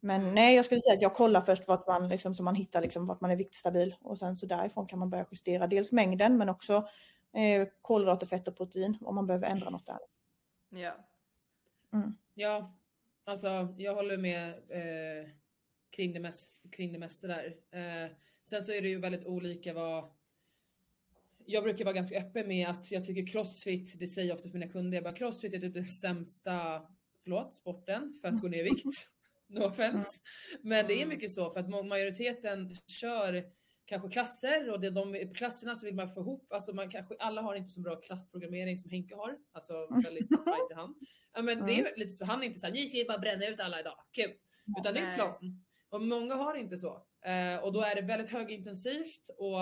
Men Mm. nej, jag skulle säga att jag kollar först vart man, liksom, så man hittar liksom, vart man är viktstabil. Och sen så därifrån kan man börja justera dels mängden men också eh, kolhydrater, fett och protein om man behöver ändra något där. Ja. Ja, alltså jag håller med eh, kring, det mest, kring det mesta där. Eh, sen så är det ju väldigt olika vad... Jag brukar vara ganska öppen med att jag tycker crossfit, det säger jag ofta till mina kunder, jag bara crossfit är typ den sämsta, förlåt, sporten för att gå ner i vikt. (laughs) No offense. Men det är Mm. mycket så för att ma- majoriteten kör kanske klasser och det, de, klasserna så vill man få ihop, alltså man kanske, alla har inte så bra klassprogrammering som Henke har. Alltså väldigt right i hand. Ja men det är lite så, han är inte såhär, ni ska ju bara bränna ut alla idag, kul. Utan det är en plan. Och många har inte så. Eh, och då är det väldigt högintensivt och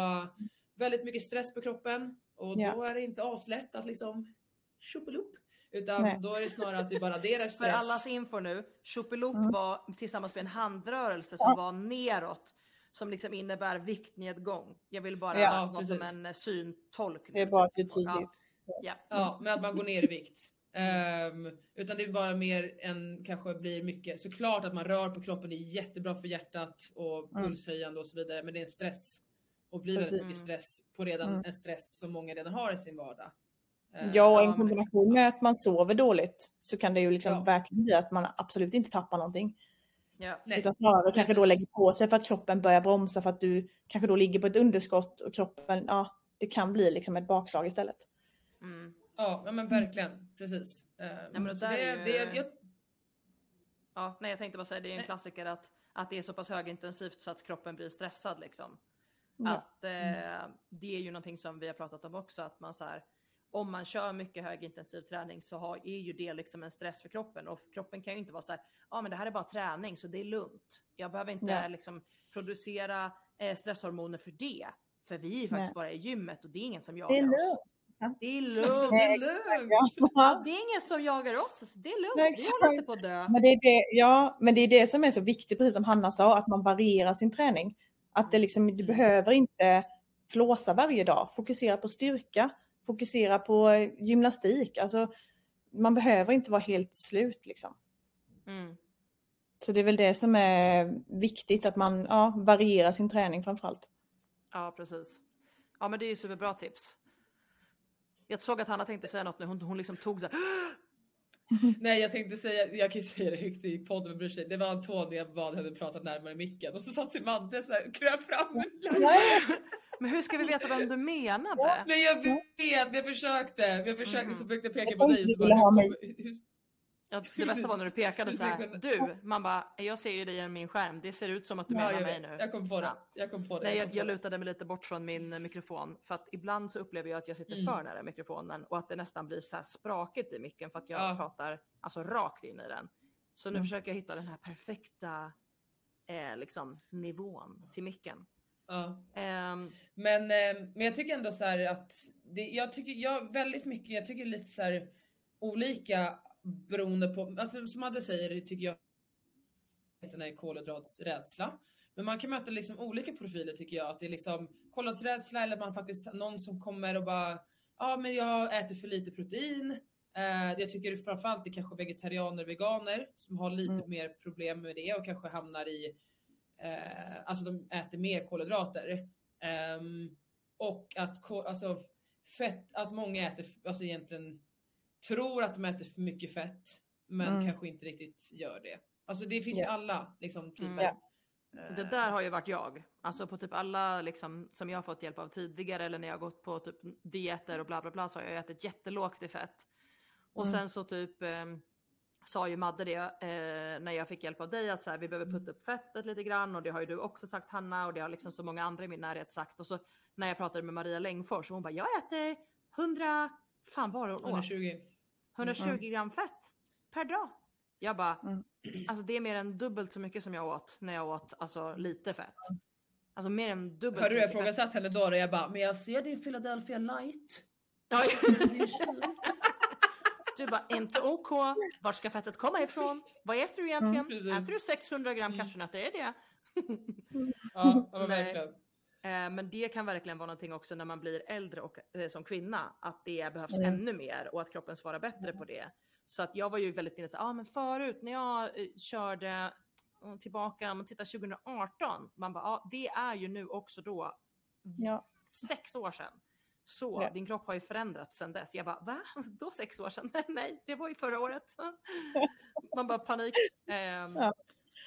väldigt mycket stress på kroppen. Och Ja. då är det inte aslätt att liksom tjopelupp. Utan Nej. då är det snarare att vi bara adderar För stress. allas info nu, Tjopilop Mm. var tillsammans med en handrörelse som var neråt som liksom innebär viktnedgång. Jag vill bara Ja, ha något som en eh, syntolkning. Det är bara för att tydligt. Ja. Ja. Ja, men att man går ner i vikt. Ehm, utan det är bara mer än kanske blir mycket. Såklart att man rör på kroppen det är jättebra för hjärtat och Mm. pulshöjande och så vidare. Men det är en stress. Och blir väldigt mycket stress på redan Mm. en stress som många redan har i sin vardag. Ja, och ja, en men- kombination med att man sover dåligt så kan det ju liksom Ja. verkligen bli att man absolut inte tappar någonting. Ja. Nej, Utan snarare kanske då lägger på sig för att kroppen börjar bromsa för att du kanske då ligger på ett underskott och kroppen, ja, det kan bli liksom ett bakslag istället. Mm. Ja, ja men verkligen. Precis. Ehm, men det ju- det, jag, ja, nej jag tänkte bara säga det är en Nej. klassiker att, att det är så pass högintensivt så att kroppen blir stressad liksom. Ja. Att eh, det är ju någonting som vi har pratat om också att man så här om man kör mycket högintensiv träning så har, är ju det liksom en stress för kroppen och kroppen kan ju inte vara så här, ja men det här är bara träning så det är lugnt. Jag behöver inte Ja. liksom producera eh, stresshormoner för det. För vi är ju faktiskt Nej. bara i gymmet och det är ingen som jagar oss. Det är (laughs) alltså, lugnt. det är lugnt. Ja, det är ingen som jagar oss. så Det är lugnt. Nej, Vi håller inte på att dö. Men det, är det, ja, men det är det som är så viktigt, precis som Hanna sa, att man varierar sin träning. Att det liksom, du behöver inte flåsa varje dag. Fokusera på styrka, fokusera på gymnastik. Alltså, man behöver inte vara helt slut. Liksom. Mm. Så det är väl det som är viktigt, att man ja, varierar sin träning framförallt. Ja, precis. Ja, men det är ju superbra tips. Jag såg att Hanna tänkte säga något nu. Hon, hon liksom tog så här. (gasps) Nej jag tänkte säga, jag kan ju säga det högt i podden med bryr sig. Det var Antonija jag bad henne prata närmare micken och så satt sin Madde så här, kröp fram. Men hur ska vi veta vem du menade? Nej jag vet, men jag försökte. Jag försökte Mhm. så försökte peka på dig. Så hur, Ja, det bästa var när du pekade så här. (laughs) Du, man bara, jag ser ju dig i min skärm. Det ser ut som att du ja, menar mig nu. jag kom på det. Ja. Jag kom på det. Nej, jag, jag lutade mig lite bort från min mikrofon för att ibland så upplever jag att jag sitter Mm. för nära mikrofonen och att det nästan blir så här sprakigt i micken för att jag Ja. pratar alltså rakt in i den. Så nu Mm. försöker jag hitta den här perfekta eh, liksom, nivån till micken. Ja. Ehm, Men, eh, men jag tycker ändå så här att det, jag tycker jag väldigt mycket, jag tycker lite så här olika beroende på, alltså som Madde säger tycker jag den är kolhydratsrädsla. Men man kan möta liksom olika profiler tycker jag. Att det är liksom kolhydratsrädsla eller man faktiskt någon som kommer och bara ja men jag äter för lite protein. Eh, jag tycker framförallt det är kanske vegetarianer veganer som har lite Mm. mer problem med det och kanske hamnar i eh, alltså de äter mer kolhydrater. Ehm, och att alltså, fett, att många äter, alltså egentligen tror att de äter för mycket fett men Mm. kanske inte riktigt gör det. Alltså det finns ju alla liksom typer. Mm. Eh, Det där har ju varit jag. Alltså på typ alla liksom, som jag har fått hjälp av tidigare eller när jag har gått på typ dieter och bla bla bla så har jag ätit jättelågt i fett. Och Mm. sen så typ eh, sa ju Madde det eh, när jag fick hjälp av dig att så här, vi behöver putta upp fettet lite grann och det har ju du också sagt Hanna och det har liksom så många andra i min närhet sagt. Och så när jag pratade med Maria Längfors och hon bara jag äter 100, fan var hon åt? 120. 120 gram fett per dag. Jag bara, Mm. alltså det är mer än dubbelt så mycket som jag åt när jag åt alltså lite fett. Alltså mer än dubbelt Hörde du jag ifrågasatt henne då jag bara, men jag ser din Philadelphia light. Ja, (laughs) Din källa." Du bara, inte OK. Var ska fettet komma ifrån? Vad äter du egentligen? Mm, precis. äter du 600 gram Mm. cashewnötter? Är det det? ja, men verkligen. Eh, Men det kan verkligen vara någonting också när man blir äldre och eh, som kvinna, att det behövs Mm. ännu mer och att kroppen svarar bättre på det. Så att jag var ju väldigt inne så ah, men förut när jag eh, körde tillbaka, om man tittar 2018, man bara, ah, det är ju nu också då Ja. sex år sedan. Så Ja. din kropp har ju förändrats sedan dess. Jag bara, va? (laughs) Då sex år sedan? (laughs) Nej, det var ju förra året. (laughs) man bara panik. Ehm, Ja.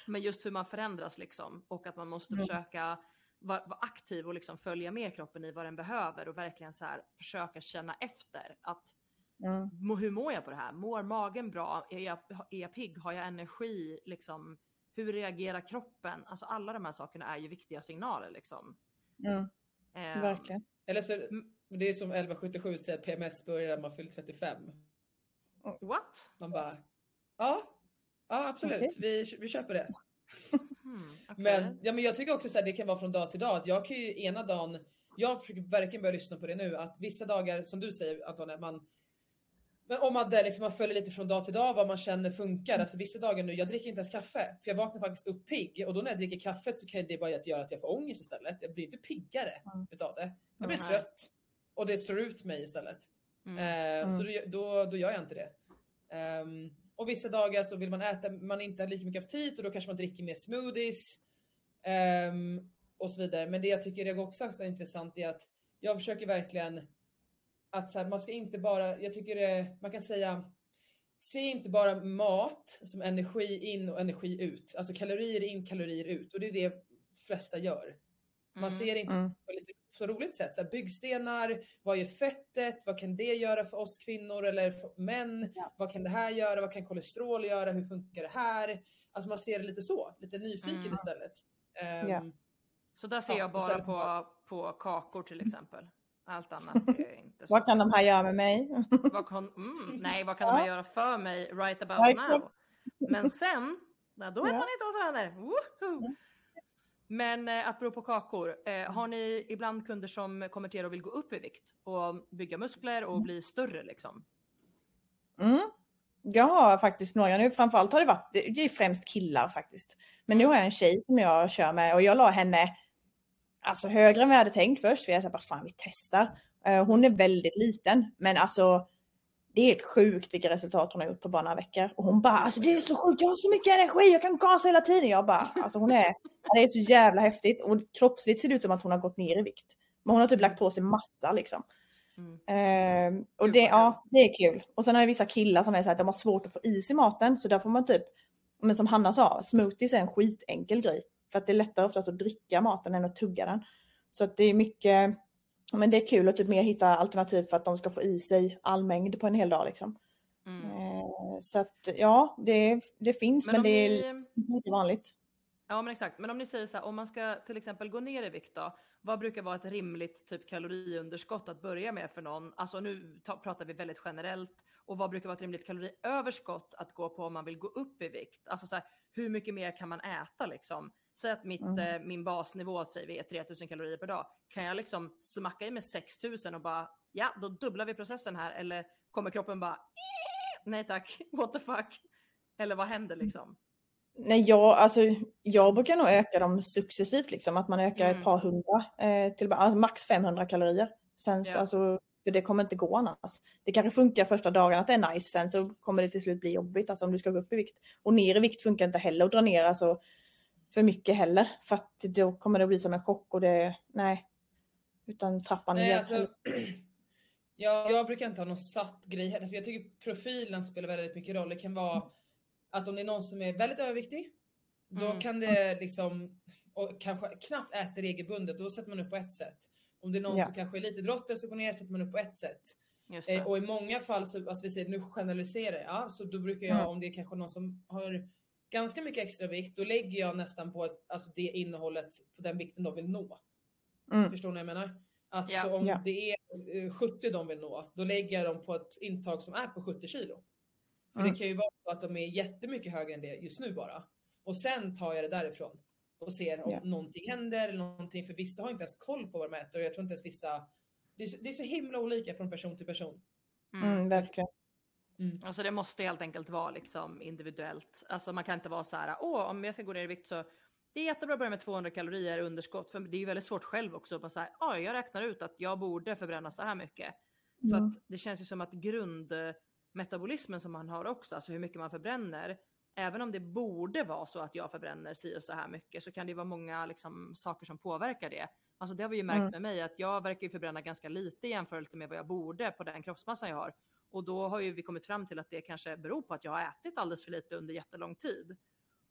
Men just hur man förändras liksom och att man måste Mm. försöka vara, vara aktiv och liksom följa med kroppen i vad den behöver och verkligen så här försöka känna efter att Mm. hur mår jag på det här? Mår magen bra? Är jag, är jag pigg? Har jag energi? Liksom, hur reagerar kroppen? Alltså alla de här sakerna är ju viktiga signaler liksom. Mm. Ehm, Verkligen. Eller så, Mm. det är som 1177 säger, PMS börjar när man fyller 35. What? Man bara, ja, ja absolut, Okej. vi, vi köper det. Hmm, okej. Men, ja, men jag tycker också att det kan vara från dag till dag. Att jag kan ju ena dagen, jag försöker verkligen börja lyssna på det nu, att vissa dagar som du säger Antonija, man men om man, där liksom, man följer lite från dag till dag vad man känner funkar. Alltså vissa dagar nu, jag dricker inte ens kaffe. För jag vaknar faktiskt upp pigg och då när jag dricker kaffet så kan det bara göra att jag får ångest istället. Jag blir inte piggare Mm. utav det. Jag blir Nej. trött. Och det slår ut mig istället. Mm. Eh, Mm. Så då, då, då gör jag inte det. Ehm, och vissa dagar så vill man äta, man inte har lika mycket aptit och då kanske man dricker mer smoothies. ehm, och så vidare. Men det jag tycker är också så intressant är att jag försöker verkligen att så här, man ska inte bara, jag tycker det, man kan säga Se inte bara mat som energi in och energi ut. Alltså kalorier in, kalorier ut. Och det är det flesta gör. Man Mm. ser inte Mm. lite så roligt sätt. Så här, byggstenar, vad gör fettet? Vad kan det göra för oss kvinnor eller för män? Ja. Vad kan det här göra? Vad kan kolesterol göra? Hur funkar det här? Alltså man ser det lite så, lite nyfiket Mm. istället. Ehm, Ja. Så där ser Ja, jag bara på, på kakor till exempel. Allt annat är inte (laughs) så. Vad kan de här göra med mig? (laughs) Vad kan, mm, nej, vad kan Ja. de här göra för mig right about now? Men sen, då vet Ja. man inte vad som händer. Woho! Men eh, att bero på kakor, eh, har ni ibland kunder som kommer till er och vill gå upp i vikt och bygga muskler och bli större liksom? Mm. Jag har faktiskt några nu, framförallt har det varit, det är främst killar faktiskt. Men nu har jag en tjej som jag kör med och jag la henne alltså högre än vad jag hade tänkt först. För jag sa bara fan vi testar. Eh, Hon är väldigt liten men alltså det är helt sjukt vilka resultat hon har gjort på bara några veckor. Och hon bara alltså det är så sjukt, jag har så mycket energi, jag kan gasa hela tiden. Jag bara alltså hon är, (laughs) det är så jävla häftigt och kroppsligt ser det ut som att hon har gått ner i vikt. Men hon har typ lagt på sig massa liksom. Mm. Ehm, och det, ja, det är kul. Och sen har jag vissa killar som är så här, de har svårt att få i sig maten. Så där får man typ, men som Hanna sa, smoothies är en skitenkel grej. För att det är lättare oftast att dricka maten än att tugga den. Så att det är mycket, men det är kul att typ mer hitta alternativ för att de ska få i sig all mängd på en hel dag liksom. Mm. Ehm, så att ja, det, det finns men, om det är ni- inte vanligt. Ja men exakt, men om ni säger så här, om man ska till exempel gå ner i vikt då, vad brukar vara ett rimligt typ kaloriunderskott att börja med för någon? Alltså nu ta, pratar vi väldigt generellt och vad brukar vara ett rimligt kaloriöverskott att gå på om man vill gå upp i vikt? Alltså så här, hur mycket mer kan man äta liksom? Säg att mitt, Mm. eh, min basnivå säger vi är 3000 kalorier per dag. Kan jag liksom smacka i mig 6000 och bara ja, då dubblar vi processen här eller kommer kroppen bara nej tack, (laughs) what the fuck? Eller vad händer liksom? Nej, jag, alltså, jag brukar nog öka dem successivt, liksom, att man ökar Mm. ett par hundra, eh, till, alltså, max 500 kalorier. Sen, Ja. alltså, för det kommer inte gå annars. Det kanske funkar första dagen att det är nice, sen så kommer det till slut bli jobbigt alltså, om du ska gå upp i vikt. Och ner i vikt funkar inte heller att dra ner alltså, för mycket heller, för att då kommer det bli som en chock och det, nej. Utan trappan Nej, ner. alltså, (clears throat) jag, jag brukar inte ha någon satt grej heller, för jag tycker profilen spelar väldigt mycket roll. Det kan vara att om det är någon som är väldigt överviktig, då Mm. kan det liksom, och kanske knappt äter regelbundet, då sätter man upp på ett sätt. Om det är någon Ja. som kanske är lite idrottare så går ner sätter man upp på ett sätt. Eh, och i många fall, så, alltså vi säger nu generaliserar jag, så då brukar jag, Mm. om det är kanske någon som har ganska mycket extra vikt, då lägger jag nästan på ett, alltså det innehållet på den vikten de vill nå. Mm. Förstår ni vad jag menar? Att Ja. om Ja. det är eh, 70 de vill nå, då lägger jag dem på ett intag som är på 70 kilo. För Mm. det kan ju vara så att de är jättemycket högre än det just nu bara. Och sen tar jag det därifrån och ser om Ja. någonting händer eller någonting. För vissa har inte ens koll på vad de äter och jag tror inte ens vissa. Det är, så, det är så himla olika från person till person. Mm. Mm, verkligen. Mm. Alltså det måste helt enkelt vara liksom individuellt. Alltså man kan inte vara så här, åh om jag ska gå ner i vikt så det är jättebra att börja med 200 kalorier underskott. För det är ju väldigt svårt själv också att bara så här, ja jag räknar ut att jag borde förbränna så här mycket. För Mm. att det känns ju som att grundmetabolismen som man har också, alltså hur mycket man förbränner, även om det borde vara så att jag förbränner si och så här mycket så kan det vara många liksom, saker som påverkar det. Alltså det har vi ju märkt Mm. med mig att jag verkar ju förbränna ganska lite i jämförelse med vad jag borde på den kroppsmassan jag har. Och då har ju vi kommit fram till att det kanske beror på att jag har ätit alldeles för lite under jättelång tid.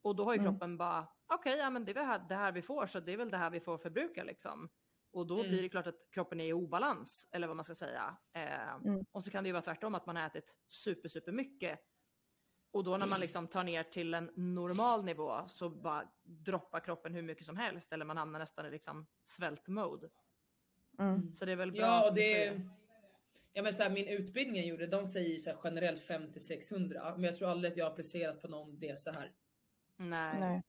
Och då har ju Mm. kroppen bara, okej, ja men det är det här vi får så det är väl det här vi får förbruka liksom. Och då Mm. blir det klart att kroppen är i obalans, eller vad man ska säga. Eh, Mm. Och så kan det ju vara tvärtom, att man har ätit super, super mycket. Och då när man liksom tar ner till en normal nivå så bara droppar kroppen hur mycket som helst, eller man hamnar nästan i liksom svältmode. Mm. Så det är väl bra Ja, som och du det säger. Ja men så här, min utbildning jag gjorde, de säger så här generellt 5 600 men jag tror aldrig att jag har applicerat på någon det så här. Nej. Nej.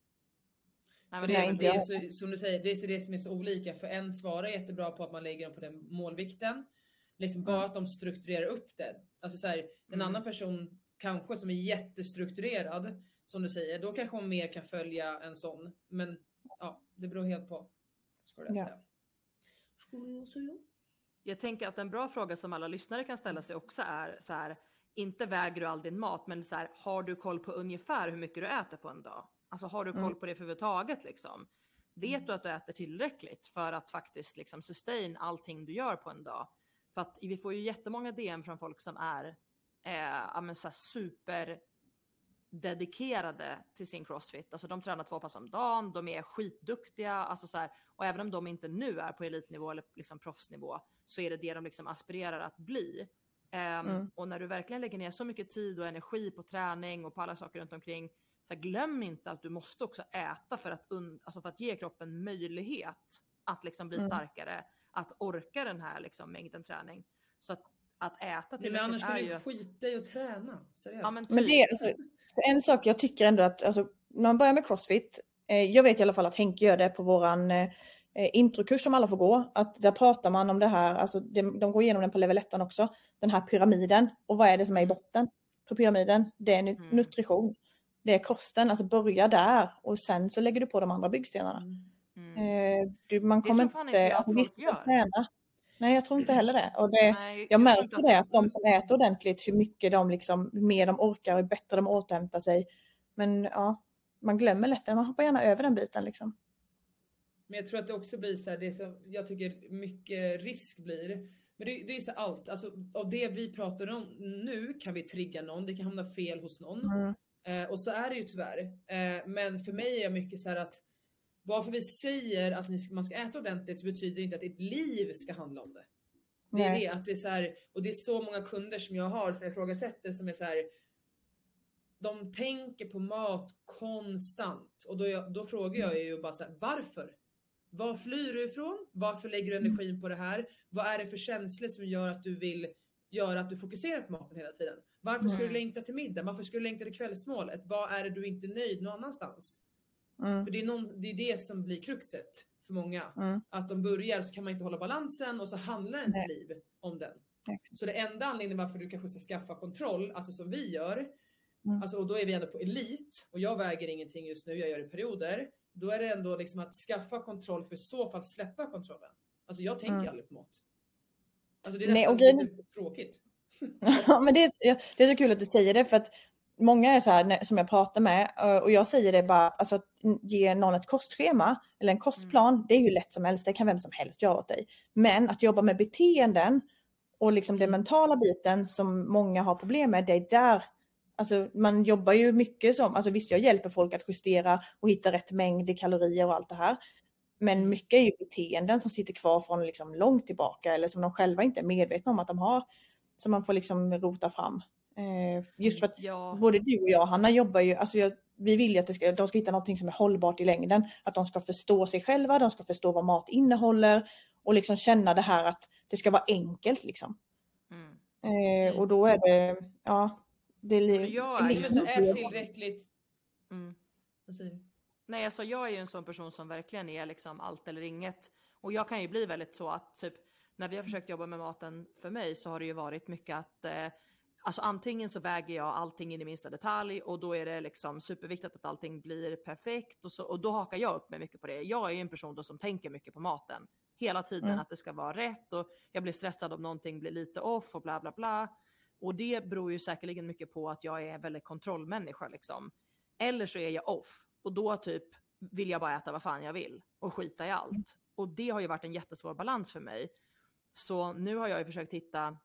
Nej, För men det, inte det är så, som du säger, det är så det som är så olika. För en svarar jättebra på att man lägger dem på den målvikten. Liksom bara att de strukturerar upp det. Alltså så här, en Mm. annan person kanske som är jättestrukturerad, som du säger, då kanske hon mer kan följa en sån. Men ja, det beror helt på. Skulle jag Ja. säga. Säga. Jag tänker att en bra fråga som alla lyssnare kan ställa sig också är så här, inte väger du all din mat, men så här, har du koll på ungefär hur mycket du äter på en dag? Alltså har du koll Mm. på det överhuvudtaget liksom? Vet du att du äter tillräckligt för att faktiskt liksom sustain allting du gör på en dag? För att vi får ju jättemånga DM från folk som är eh, så super dedikerade till sin crossfit. Alltså de tränar två pass om dagen, de är skitduktiga, alltså så här, och även om de inte nu är på elitnivå eller liksom proffsnivå så är det det de liksom aspirerar att bli. Ehm, Mm. Och när du verkligen lägger ner så mycket tid och energi på träning och på alla saker runt omkring, så här, glöm inte att du måste också äta för att, un- alltså för att ge kroppen möjlighet att liksom bli Mm. starkare, att orka den här liksom mängden träning. Så att, att äta Men tillräckligt annars ju... du att- skita i att träna. Seriöst. Ja, men Men typ. det är alltså, en sak jag tycker ändå att alltså, när man börjar med crossfit, eh, jag vet i alla fall att Henke gör det på våran eh, introkurs som alla får gå, att där pratar man om det här, alltså de, de går igenom den på level 1 också, den här pyramiden och vad är det som är i botten på pyramiden? Det är nu- Mm. Det är kosten, alltså börja där och sen så lägger du på de andra byggstenarna. Mm. Eh, du, man Det kommer inte inte, att alltså, visst gör. träna. Nej jag tror inte heller det. Och det Nej, jag märker det att de som äter ordentligt, hur mycket de liksom, hur mer de orkar, hur bättre de återhämtar sig. Men ja, man glömmer lätt det. Man hoppar gärna över den biten liksom. Men jag tror att det också blir så här, det är så, jag tycker mycket risk blir. Men det, det är ju så allt, alltså av det vi pratar om nu kan vi trigga någon, det kan hamna fel hos någon. Mm. Eh, och så är det ju tyvärr. Eh, men för mig är jag mycket så här att bara för vi säger att ni man ska äta ordentligt så betyder det inte att ditt liv ska handla om det. Det är Nej. det, att det är så här, och det är så många kunder som jag har som jag ifrågasätter som är så här. De tänker på mat konstant och då, jag, då frågar jag ju bara så här, varför? Var flyr du ifrån? Varför lägger du energin på det här? Vad är det för känslor som gör att du vill göra att du fokuserar på maten hela tiden. Varför ska du längta till middag? Varför ska du längta till kvällsmålet? Vad är det du inte är nöjd någon annanstans? Mm. För det är, någon, det är det som blir kruxet för många. Mm. Att de börjar så kan man inte hålla balansen och så handlar ens Nej. liv om den. Exakt. Så det enda anledningen varför du kanske ska skaffa kontroll, alltså som vi gör, Mm. alltså, och då är vi ändå på elit och jag väger ingenting just nu, jag gör det i perioder. Då är det ändå liksom att skaffa kontroll för i så fall släppa kontrollen. Alltså jag tänker Mm. aldrig på mat. Alltså det är Nej, nästan och grejen- tråkigt. Ja, men det är, det är så kul att du säger det för att många är så här som jag pratar med eh, och jag säger det bara, alltså att ge någon ett kostschema eller en kostplan, det är ju lätt som helst, det kan vem som helst göra åt dig. Men att jobba med beteenden och liksom den mentala biten som många har problem med, det är där Alltså man jobbar ju mycket som, alltså visst jag hjälper folk att justera och hitta rätt mängd i kalorier och allt det här. Men mycket är ju beteenden som sitter kvar från liksom långt tillbaka eller som de själva inte är medvetna om att de har. Som man får liksom rota fram. Eh, just för att Ja. både du och jag Hanna jobbar ju, alltså jag, vi vill ju att det ska, de ska hitta någonting som är hållbart i längden. Att de ska förstå sig själva, de ska förstå vad mat innehåller och liksom känna det här att det ska vara enkelt liksom. Mm. Eh, och då är det, ja, det är li- jag det är tillräckligt. Mm. Nej, alltså jag är ju en sån person som verkligen är liksom allt eller inget. Och jag kan ju bli väldigt så att typ när vi har försökt jobba med maten för mig så har det ju varit mycket att eh, alltså antingen så väger jag allting in i minsta detalj och då är det liksom superviktigt att allting blir perfekt och så och då hakar jag upp mig mycket på det. Jag är ju en person då som tänker mycket på maten hela tiden Mm. att det ska vara rätt och jag blir stressad om någonting blir lite off och bla bla bla. Och det beror ju säkerligen mycket på att jag är en väldigt kontrollmänniska liksom. Eller så är jag off och då typ vill jag bara äta vad fan jag vill och skita i allt. Och det har ju varit en jättesvår balans för mig. Så nu har jag ju försökt hitta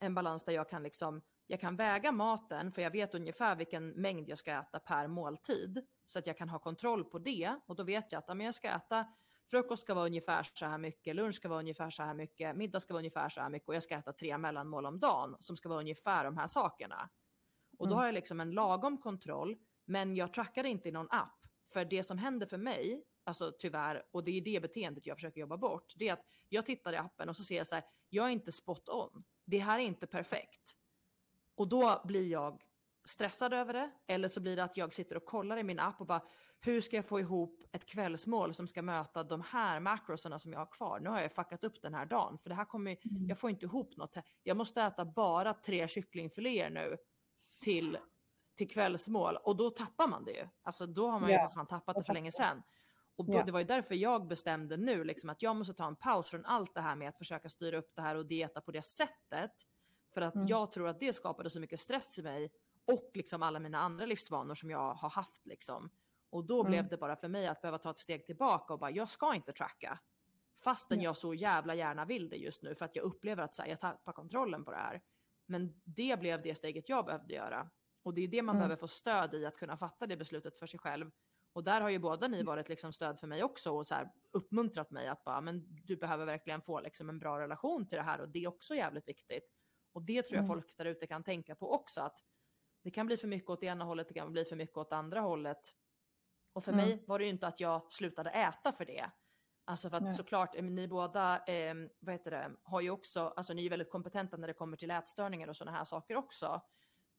en balans där jag kan liksom, jag kan väga maten för jag vet ungefär vilken mängd jag ska äta per måltid. Så att jag kan ha kontroll på det och då vet jag att men jag ska äta Frukost ska vara ungefär så här mycket, lunch ska vara ungefär så här mycket, middag ska vara ungefär så här mycket och jag ska äta tre mellanmål om dagen som ska vara ungefär de här sakerna. Och då Mm. har jag liksom en lagom kontroll, men jag trackar inte i någon app. För det som händer för mig, alltså tyvärr, och det är det beteendet jag försöker jobba bort, det är att jag tittar i appen och så ser jag så här, jag är inte spot on. Det här är inte perfekt. Och då blir jag stressad över det, eller så blir det att jag sitter och kollar i min app och bara, hur ska jag få ihop ett kvällsmål som ska möta de här makrosarna som jag har kvar? Nu har jag fuckat upp den här dagen, för det här kommer, jag får inte ihop något. Jag måste äta bara tre kycklingfiléer nu till, till kvällsmål och då tappar man det ju. Alltså då har man ju Ja, för fan tappat det för länge sedan. Och då, Ja. det var ju därför jag bestämde nu liksom att jag måste ta en paus från allt det här med att försöka styra upp det här och dieta på det sättet. För att Mm. jag tror att det skapade så mycket stress i mig och liksom alla mina andra livsvanor som jag har haft liksom. Och då Mm. blev det bara för mig att behöva ta ett steg tillbaka och bara, jag ska inte tracka. Fastän Ja. jag så jävla gärna vill det just nu för att jag upplever att här, jag tappar kontrollen på det här. Men det blev det steget jag behövde göra. Och det är det man Mm. behöver få stöd i, att kunna fatta det beslutet för sig själv. Och där har ju båda ni varit liksom stöd för mig också och så här uppmuntrat mig att bara, men du behöver verkligen få liksom en bra relation till det här och det är också jävligt viktigt. Och det tror jag Mm. folk där ute kan tänka på också, att det kan bli för mycket åt det ena hållet, det kan bli för mycket åt andra hållet. Och för Mm. mig var det ju inte att jag slutade äta för det. Alltså för att Nej. såklart, eh, ni båda eh, vad heter det, har ju också, alltså ni är väldigt kompetenta när det kommer till ätstörningar och sådana här saker också.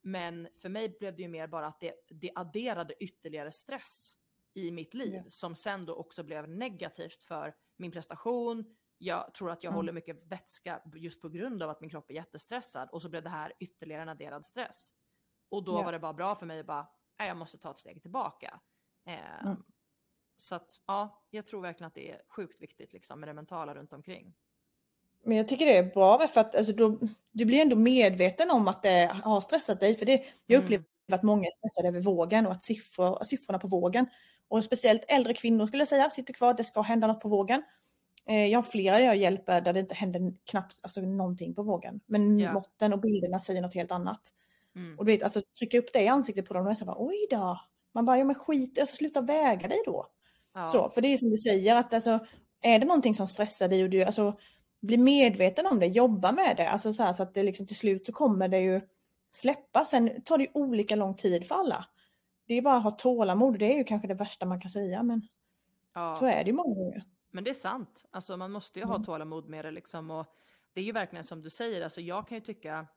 Men för mig blev det ju mer bara att det, det adderade ytterligare stress i mitt liv Ja. som sen då också blev negativt för min prestation. Jag tror att jag Mm. håller mycket vätska just på grund av att min kropp är jättestressad och så blev det här ytterligare en adderad stress. Och då Ja. var det bara bra för mig att bara, "Nej, jag måste ta ett steg tillbaka. Eh, Mm. Så att ja, jag tror verkligen att det är sjukt viktigt liksom med det mentala runt omkring. Men jag tycker det är bra för att alltså, då, du blir ändå medveten om att det har stressat dig. För det, jag Mm. upplever att många är stressade över vågen och att siffror, siffrorna på vågen. Och speciellt äldre kvinnor skulle jag säga sitter kvar, det ska hända något på vågen. Eh, jag har flera jag hjälper där det inte händer knappt alltså, någonting på vågen. Men Ja. måtten och bilderna säger något helt annat. Mm. Och du vet, alltså trycka upp det i ansiktet på dem och jag bara oj då. Man bara, ja men skit alltså, sluta väga dig då. Ja. Så, för det är som du säger att alltså, är det någonting som stressar dig och du alltså, blir medveten om det, jobba med det. Alltså, så, här, så att det liksom, till slut så kommer det ju släppa. Sen tar det ju olika lång tid för alla. Det är bara att ha tålamod. Det är ju kanske det värsta man kan säga men ja. så är det ju många gånger. Men det är sant. Alltså man måste ju ha Mm. tålamod med det liksom. Och det är ju verkligen som du säger, alltså jag kan ju tycka,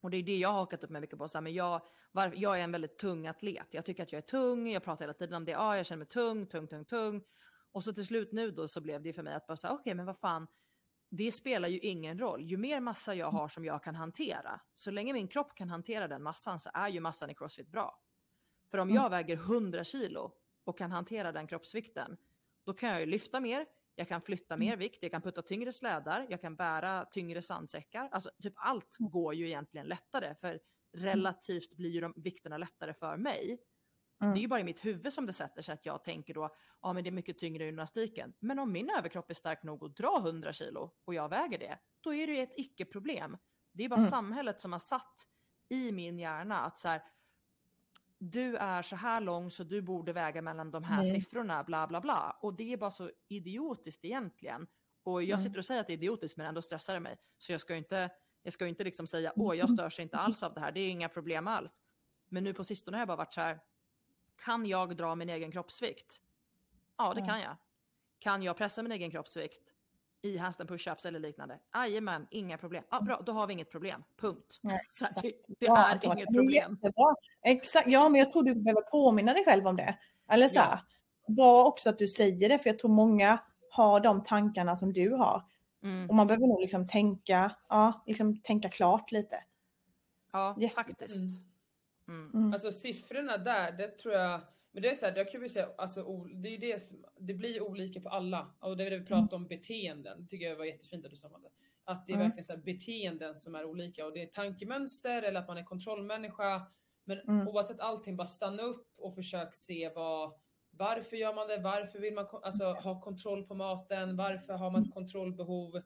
och det är det jag har hakat upp mig mycket på, så här, men jag, var, jag är en väldigt tung atlet. Jag tycker att jag är tung, jag pratar hela tiden om det, ja jag känner mig tung, tung, tung, tung. Och så till slut nu då så blev det för mig att bara säga, okej okay, men vad fan, det spelar ju ingen roll. Ju mer massa jag har som jag kan hantera, så länge min kropp kan hantera den massan så är ju massan i crossfit bra. För om jag mm. väger 100 kilo och kan hantera den kroppsvikten, då kan jag ju lyfta mer, jag kan flytta mer mm. vikt, jag kan putta tyngre slädar, jag kan bära tyngre sandsäckar. Alltså typ allt mm. går ju egentligen lättare för relativt blir ju de vikterna lättare för mig. Mm. Det är ju bara i mitt huvud som det sätter sig att jag tänker då, ja men det är mycket tyngre i gymnastiken. Men om min överkropp är stark nog att dra 100 kilo och jag väger det, då är det ju ett icke-problem. Det är bara mm. samhället som har satt i min hjärna att så här, du är så här lång så du borde väga mellan de här Nej. siffrorna, bla bla bla. Och det är bara så idiotiskt egentligen. Och jag mm. sitter och säger att det är idiotiskt men ändå stressar det mig. Så jag ska ju inte, jag ska inte liksom säga, åh jag störs inte alls av det här, det är inga problem alls. Men nu på sistone har jag bara varit så här, kan jag dra min egen kroppsvikt? Ja, det kan jag. Kan jag pressa min egen kroppsvikt i handstand push-ups eller liknande? Jajamän, inga problem. Ja, bra, då har vi inget problem. Punkt. Nej, (laughs) det, det är ja, inget problem. Jättebra. Exakt, ja men jag tror du behöver påminna dig själv om det. Eller så här, ja. bra också att du säger det för jag tror många har de tankarna som du har. Mm. Och man behöver nog liksom tänka, ja, liksom tänka klart lite. Ja, Jätte faktiskt. Mm. Mm. mm. Alltså siffrorna där, det tror jag, men det är så här, det kan vi säga, alltså, det, är det, som, det blir olika på alla. Och det är det vi pratar om beteenden, tycker jag var jättefint att du sa det. Att det är mm. verkligen så beteenden som är olika och det är tankemönster eller att man är kontrollmänniska. Men mm. oavsett allting, bara stanna upp och försök se vad, varför gör man det? Varför vill man alltså, ha kontroll på maten? Varför har man ett kontrollbehov?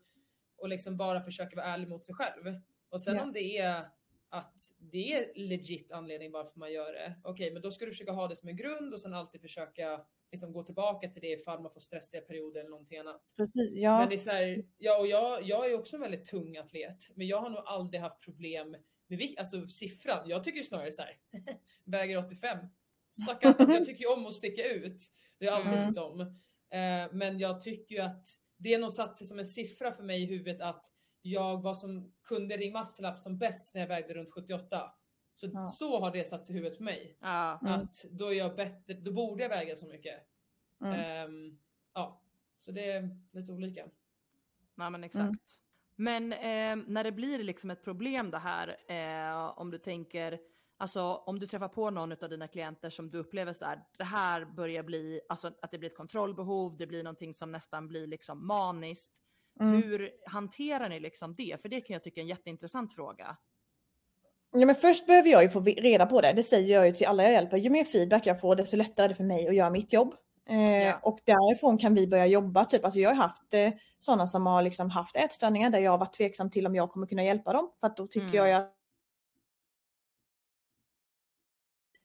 Och liksom bara försöka vara ärlig mot sig själv. Och sen ja. om det är att det är legit anledning varför man gör det. Okej, okay, men då ska du försöka ha det som en grund och sen alltid försöka liksom gå tillbaka till det ifall man får stressiga perioder eller någonting annat. Precis, ja. Men det är så här, ja, och jag, jag är också en väldigt tung atlet, men jag har nog aldrig haft problem med alltså siffran. Jag tycker snarare så här, (laughs) väger 85. Sucka, alltså jag tycker ju om att sticka ut. Det har jag alltid mm. tyckt om. Eh, men jag tycker ju att det är nog satt sig som en siffra för mig i huvudet att jag var som kunde ring muscle som bäst när jag vägde runt 78. Så, ja. så har det satt sig i huvudet på mig. Ja. Att då är jag bättre, då borde jag väga så mycket. Mm. Um, ja, så det är lite olika. Ja men exakt. Mm. Men eh, när det blir liksom ett problem det här, eh, om du tänker, alltså om du träffar på någon av dina klienter som du upplever så här, det här börjar bli, alltså att det blir ett kontrollbehov, det blir någonting som nästan blir liksom maniskt. Mm. Hur hanterar ni liksom det? För det kan jag tycka är en jätteintressant fråga. Ja, men först behöver jag ju få reda på det. Det säger jag ju till alla jag hjälper. Ju mer feedback jag får, desto lättare är det för mig att göra mitt jobb. Eh, ja. Och därifrån kan vi börja jobba. Typ. Alltså jag har haft eh, sådana som har liksom haft ätstörningar där jag har varit tveksam till om jag kommer kunna hjälpa dem. För att då tycker mm. jag att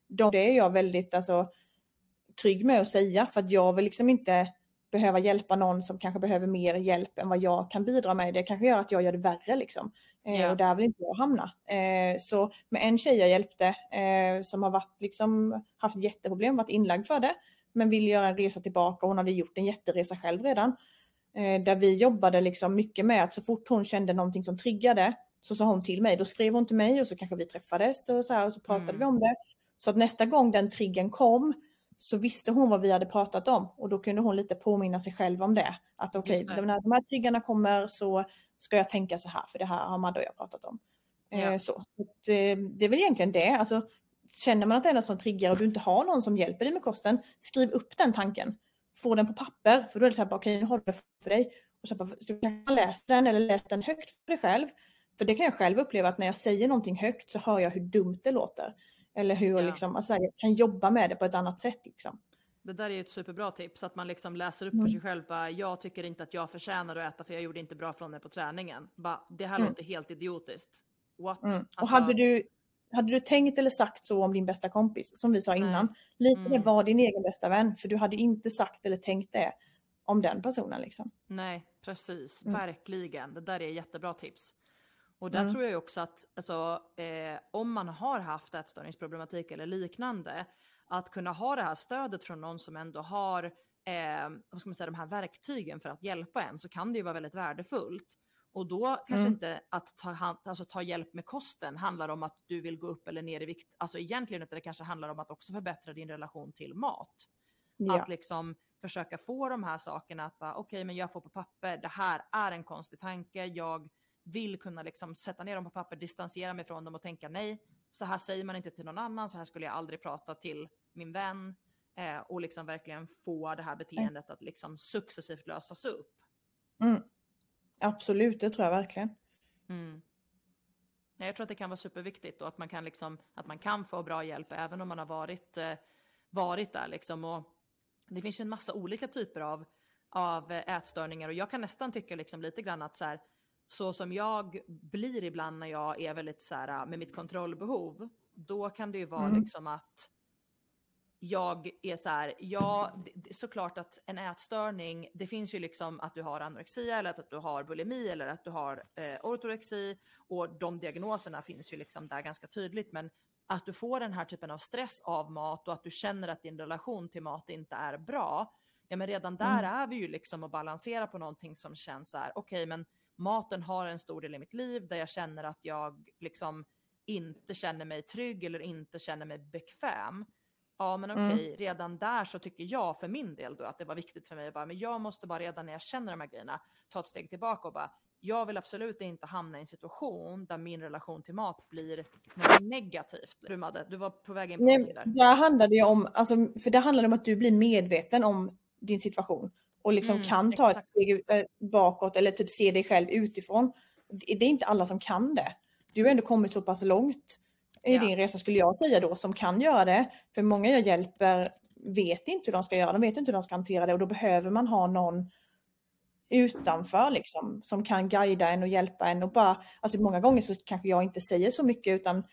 de, det är jag väldigt alltså, trygg med att säga. För att jag vill liksom inte behöva hjälpa någon som kanske behöver mer hjälp än vad jag kan bidra med. Det kanske gör att jag gör det värre liksom. Eh, Och där vill inte jag hamna. Eh, så med en tjej jag hjälpte eh, som har varit, liksom, haft jätteproblem, varit inlagd för det, men vill göra en resa tillbaka. Hon hade gjort en jätteresa själv redan. Eh, där vi jobbade liksom mycket med att så fort hon kände någonting som triggade så sa hon till mig. Då skrev hon till mig och så kanske vi träffades och så, här, och så pratade mm. vi om det. Så att nästa gång den triggen kom så visste hon vad vi hade pratat om och då kunde hon lite påminna sig själv om det. Att okej, okay, när de här triggarna kommer så ska jag tänka så här för det här har Madde och jag pratat om. Ja. Eh, så. så eh, det är väl egentligen det. Alltså, känner man att det är något som triggar och du inte har någon som hjälper dig med kosten, skriv upp den tanken. Få den på papper, för då är det så här, okej okay, nu har du det för dig. Och så bara, du kan läsa den eller läsa den högt för dig själv. För det kan jag själv uppleva att när jag säger någonting högt så hör jag hur dumt det låter. Eller hur ja. liksom, alltså, jag kan jobba med det på ett annat sätt. Liksom. Det där är ett superbra tips, att man liksom läser upp mm. för sig själv. Bara, jag tycker inte att jag förtjänar att äta för jag gjorde inte bra från mig på träningen. Bara, det här mm. låter helt idiotiskt. What? Mm. Alltså... Och hade du, hade du tänkt eller sagt så om din bästa kompis, som vi sa innan, lite mm. det var din egen bästa vän, för du hade inte sagt eller tänkt det om den personen. Liksom. Nej, precis, mm. verkligen. Det där är jättebra tips. Och där mm. tror jag också att alltså, eh, om man har haft ätstörningsproblematik eller liknande, att kunna ha det här stödet från någon som ändå har eh, vad ska man säga, de här verktygen för att hjälpa en så kan det ju vara väldigt värdefullt. Och då kanske Mm. inte att ta, hand, alltså ta hjälp med kosten handlar om att du vill gå upp eller ner i vikt. Alltså egentligen utan det kanske handlar om att också förbättra din relation till mat. Ja. Att liksom försöka få de här sakerna att bara okej men jag får på papper, det här är en konstig tanke, jag vill kunna liksom sätta ner dem på papper, distansera mig från dem och tänka nej, så här säger man inte till någon annan, så här skulle jag aldrig prata till min vän eh, och liksom verkligen få det här beteendet att liksom successivt lösas upp. Mm. Absolut, det tror jag verkligen. Mm. Jag tror att det kan vara superviktigt och att man kan, liksom, att man kan få bra hjälp även om man har varit, eh, varit där. Liksom. Och det finns ju en massa olika typer av, av eh, ätstörningar och jag kan nästan tycka liksom lite grann att så, här, så som jag blir ibland när jag är väldigt så här, med mitt kontrollbehov, då kan det ju vara Mm. liksom att jag är så här, ja, såklart att en ätstörning, det finns ju liksom att du har anorexia eller att du har bulimi eller att du har eh, ortorexi och de diagnoserna finns ju liksom där ganska tydligt. Men att du får den här typen av stress av mat och att du känner att din relation till mat inte är bra, ja men redan där Mm. är vi ju liksom att balansera på någonting som känns så här, okej men maten har en stor del i mitt liv där jag känner att jag liksom inte känner mig trygg eller inte känner mig bekväm. Ja men Mm. okej, redan där så tycker jag för min del då att det var viktigt för mig att bara, men jag måste bara redan när jag känner de här grejerna ta ett steg tillbaka och bara, jag vill absolut inte hamna i en situation där min relation till mat blir något negativt. Du Madde, du var på väg in på Nej, någonting där. det ju om, alltså, för det handlar om att du blir medveten om din situation och liksom Mm, kan ta ett exakt. steg ut- eh, bakåt eller typ se dig själv utifrån. Det är inte alla som kan det. Du har ändå kommit så pass långt i Ja. din resa skulle jag säga då som kan göra det. För många jag hjälper vet inte hur de ska göra, de vet inte hur de ska hantera det och då behöver man ha någon utanför liksom som kan guida en och hjälpa en och bara, alltså många gånger så kanske jag inte säger så mycket utan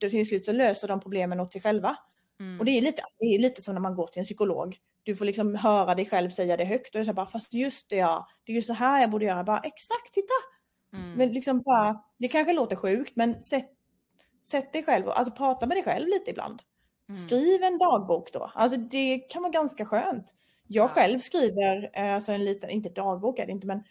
till slut så löser de problemen åt sig själva. Mm. Och det är lite, alltså, det är lite som när man går till en psykolog. Du får liksom höra dig själv säga det högt och det är så bara, fast just det ja, det är ju så här jag borde göra. Bara exakt, titta! Mm. Men liksom bara, det kanske låter sjukt men sätt, sätt dig själv, alltså prata med dig själv lite ibland. Mm. Skriv en dagbok då. Alltså det kan vara ganska skönt. Jag Ja. själv skriver, eh, alltså en liten, inte dagbok är det inte men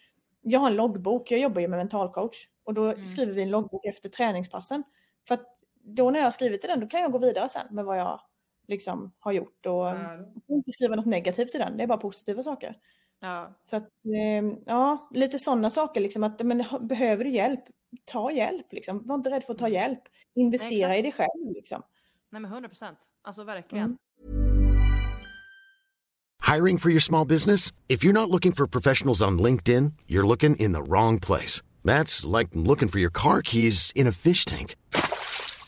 jag har en loggbok, jag jobbar ju med mentalcoach och då Mm. skriver vi en loggbok efter träningspassen. För att då när jag har skrivit i den då kan jag gå vidare sen med vad jag liksom har gjort och Ja. inte skriva något negativt i den, det är bara positiva saker. Ja. Så att, eh, ja, lite sådana saker liksom att, men behöver du hjälp, ta hjälp liksom. Var inte rädd för att ta hjälp. Investera exakt. i dig själv liksom. Nej men 100 procent. Alltså verkligen. Mm. Hiring for your small business? If you're not looking for professionals on LinkedIn, you're looking in the wrong place. That's like looking for your car keys in a fish tank.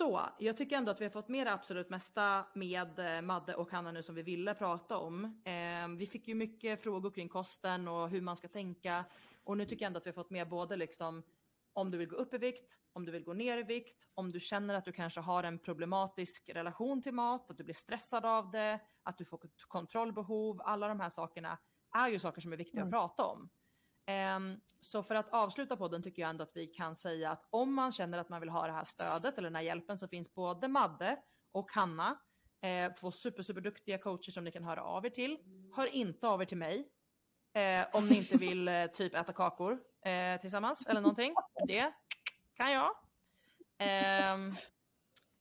Så, jag tycker ändå att vi har fått med det absolut mesta med eh, Madde och Hanna nu som vi ville prata om. Eh, vi fick ju mycket frågor kring kosten och hur man ska tänka. Och nu tycker jag ändå att vi har fått med både liksom om du vill gå upp i vikt, om du vill gå ner i vikt, om du känner att du kanske har en problematisk relation till mat, att du blir stressad av det, att du får kontrollbehov. Alla de här sakerna är ju saker som är viktiga att prata om. Ehm, så för att avsluta podden tycker jag ändå att vi kan säga att om man känner att man vill ha det här stödet eller den här hjälpen så finns både Madde och Hanna, eh, två super, super duktiga coacher som ni kan höra av er till. Hör inte av er till mig eh, om ni inte vill eh, typ äta kakor tillsammans eller någonting. Det kan jag. Ehm,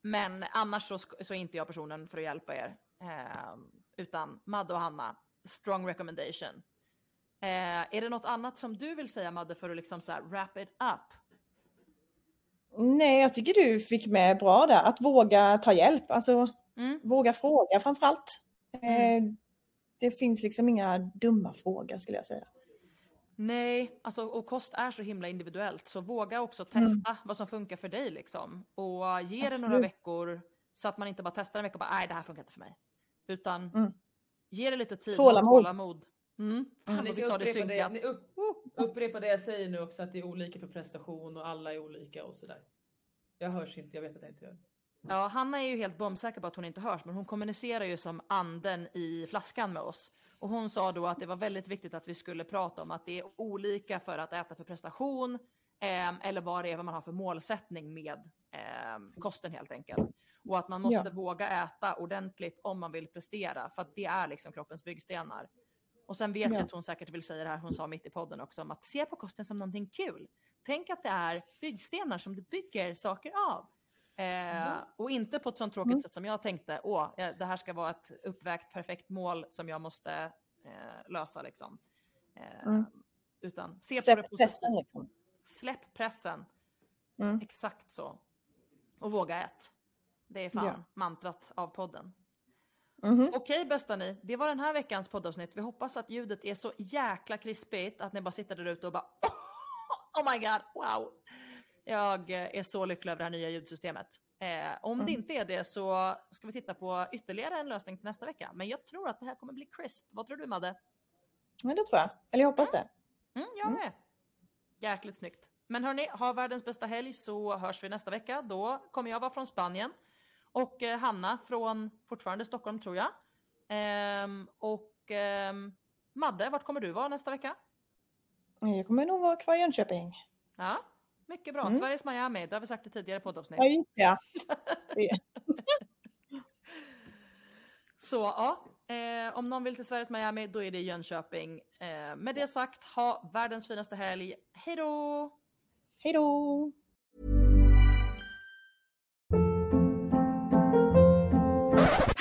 men annars så, så är inte jag personen för att hjälpa er. Ehm, utan Madde och Hanna, strong recommendation. Eh, är det något annat som du vill säga Madde för att liksom så här wrap it up? Nej, jag tycker du fick med bra där. Att våga ta hjälp. Alltså Mm. våga fråga framförallt. Mm. Eh, det finns liksom inga dumma frågor skulle jag säga. Nej, alltså, och kost är så himla individuellt så våga också Mm. testa vad som funkar för dig liksom. Och ge det några Absolut. veckor så att man inte bara testar en vecka och bara nej det här funkar inte för mig. Utan Mm. ge det lite tid Tålamod. och tålamod. Mm. Fan Ni vi sa det det, synkat. ni upp, upprepar det jag säger nu också att det är olika för prestation och alla är olika och sådär. Jag hörs inte, jag vet att jag inte gör. Ja, Hanna är ju helt bombsäker på att hon inte hörs, men hon kommunicerar ju som anden i flaskan med oss. Och hon sa då att det var väldigt viktigt att vi skulle prata om att det är olika för att äta för prestation eh, eller vad det är vad man har för målsättning med eh, kosten helt enkelt. Och att man måste Ja. våga äta ordentligt om man vill prestera, för att det är liksom kroppens byggstenar. Och sen vet jag Ja. att hon säkert vill säga det här hon sa mitt i podden också, om att se på kosten som någonting kul. Tänk att det är byggstenar som du bygger saker av. Eh, och inte på ett sånt tråkigt Mm. sätt som jag tänkte, åh, det här ska vara ett uppvägt perfekt mål som jag måste eh, lösa liksom. Eh, Mm. Utan se på det Släpp positivt. pressen liksom. Släpp pressen. Mm. Exakt så. Och våga ät. Det är fan Ja. mantrat av podden. Mhm. Okej bästa ni, det var den här veckans poddavsnitt. Vi hoppas att ljudet är så jäkla krispigt att ni bara sitter där ute och bara (laughs) Oh my god, wow! Jag eh, är så lycklig över det här nya ljudsystemet. Eh, om det Mm. inte är det så ska vi titta på ytterligare en lösning till nästa vecka. Men jag tror att det här kommer bli crisp. Vad tror du Madde? Men det tror jag. Eller jag hoppas det. Mm, jag Mm. med. Jäkligt snyggt. Men hörni, ha världens bästa helg så hörs vi nästa vecka. Då kommer jag vara från Spanien och eh, Hanna från fortfarande Stockholm tror jag. Ehm, och ehm, Madde, vart kommer du vara nästa vecka? Jag kommer nog vara kvar i Jönköping. Ja, mycket bra. Mm. Sveriges Miami, det har vi sagt i tidigare poddavsnitt. Ja, just det. (laughs) Så ja, eh, om någon vill till Sveriges Miami då är det Jönköping. Eh, med det sagt, ha världens finaste helg. Hej då! Hej då!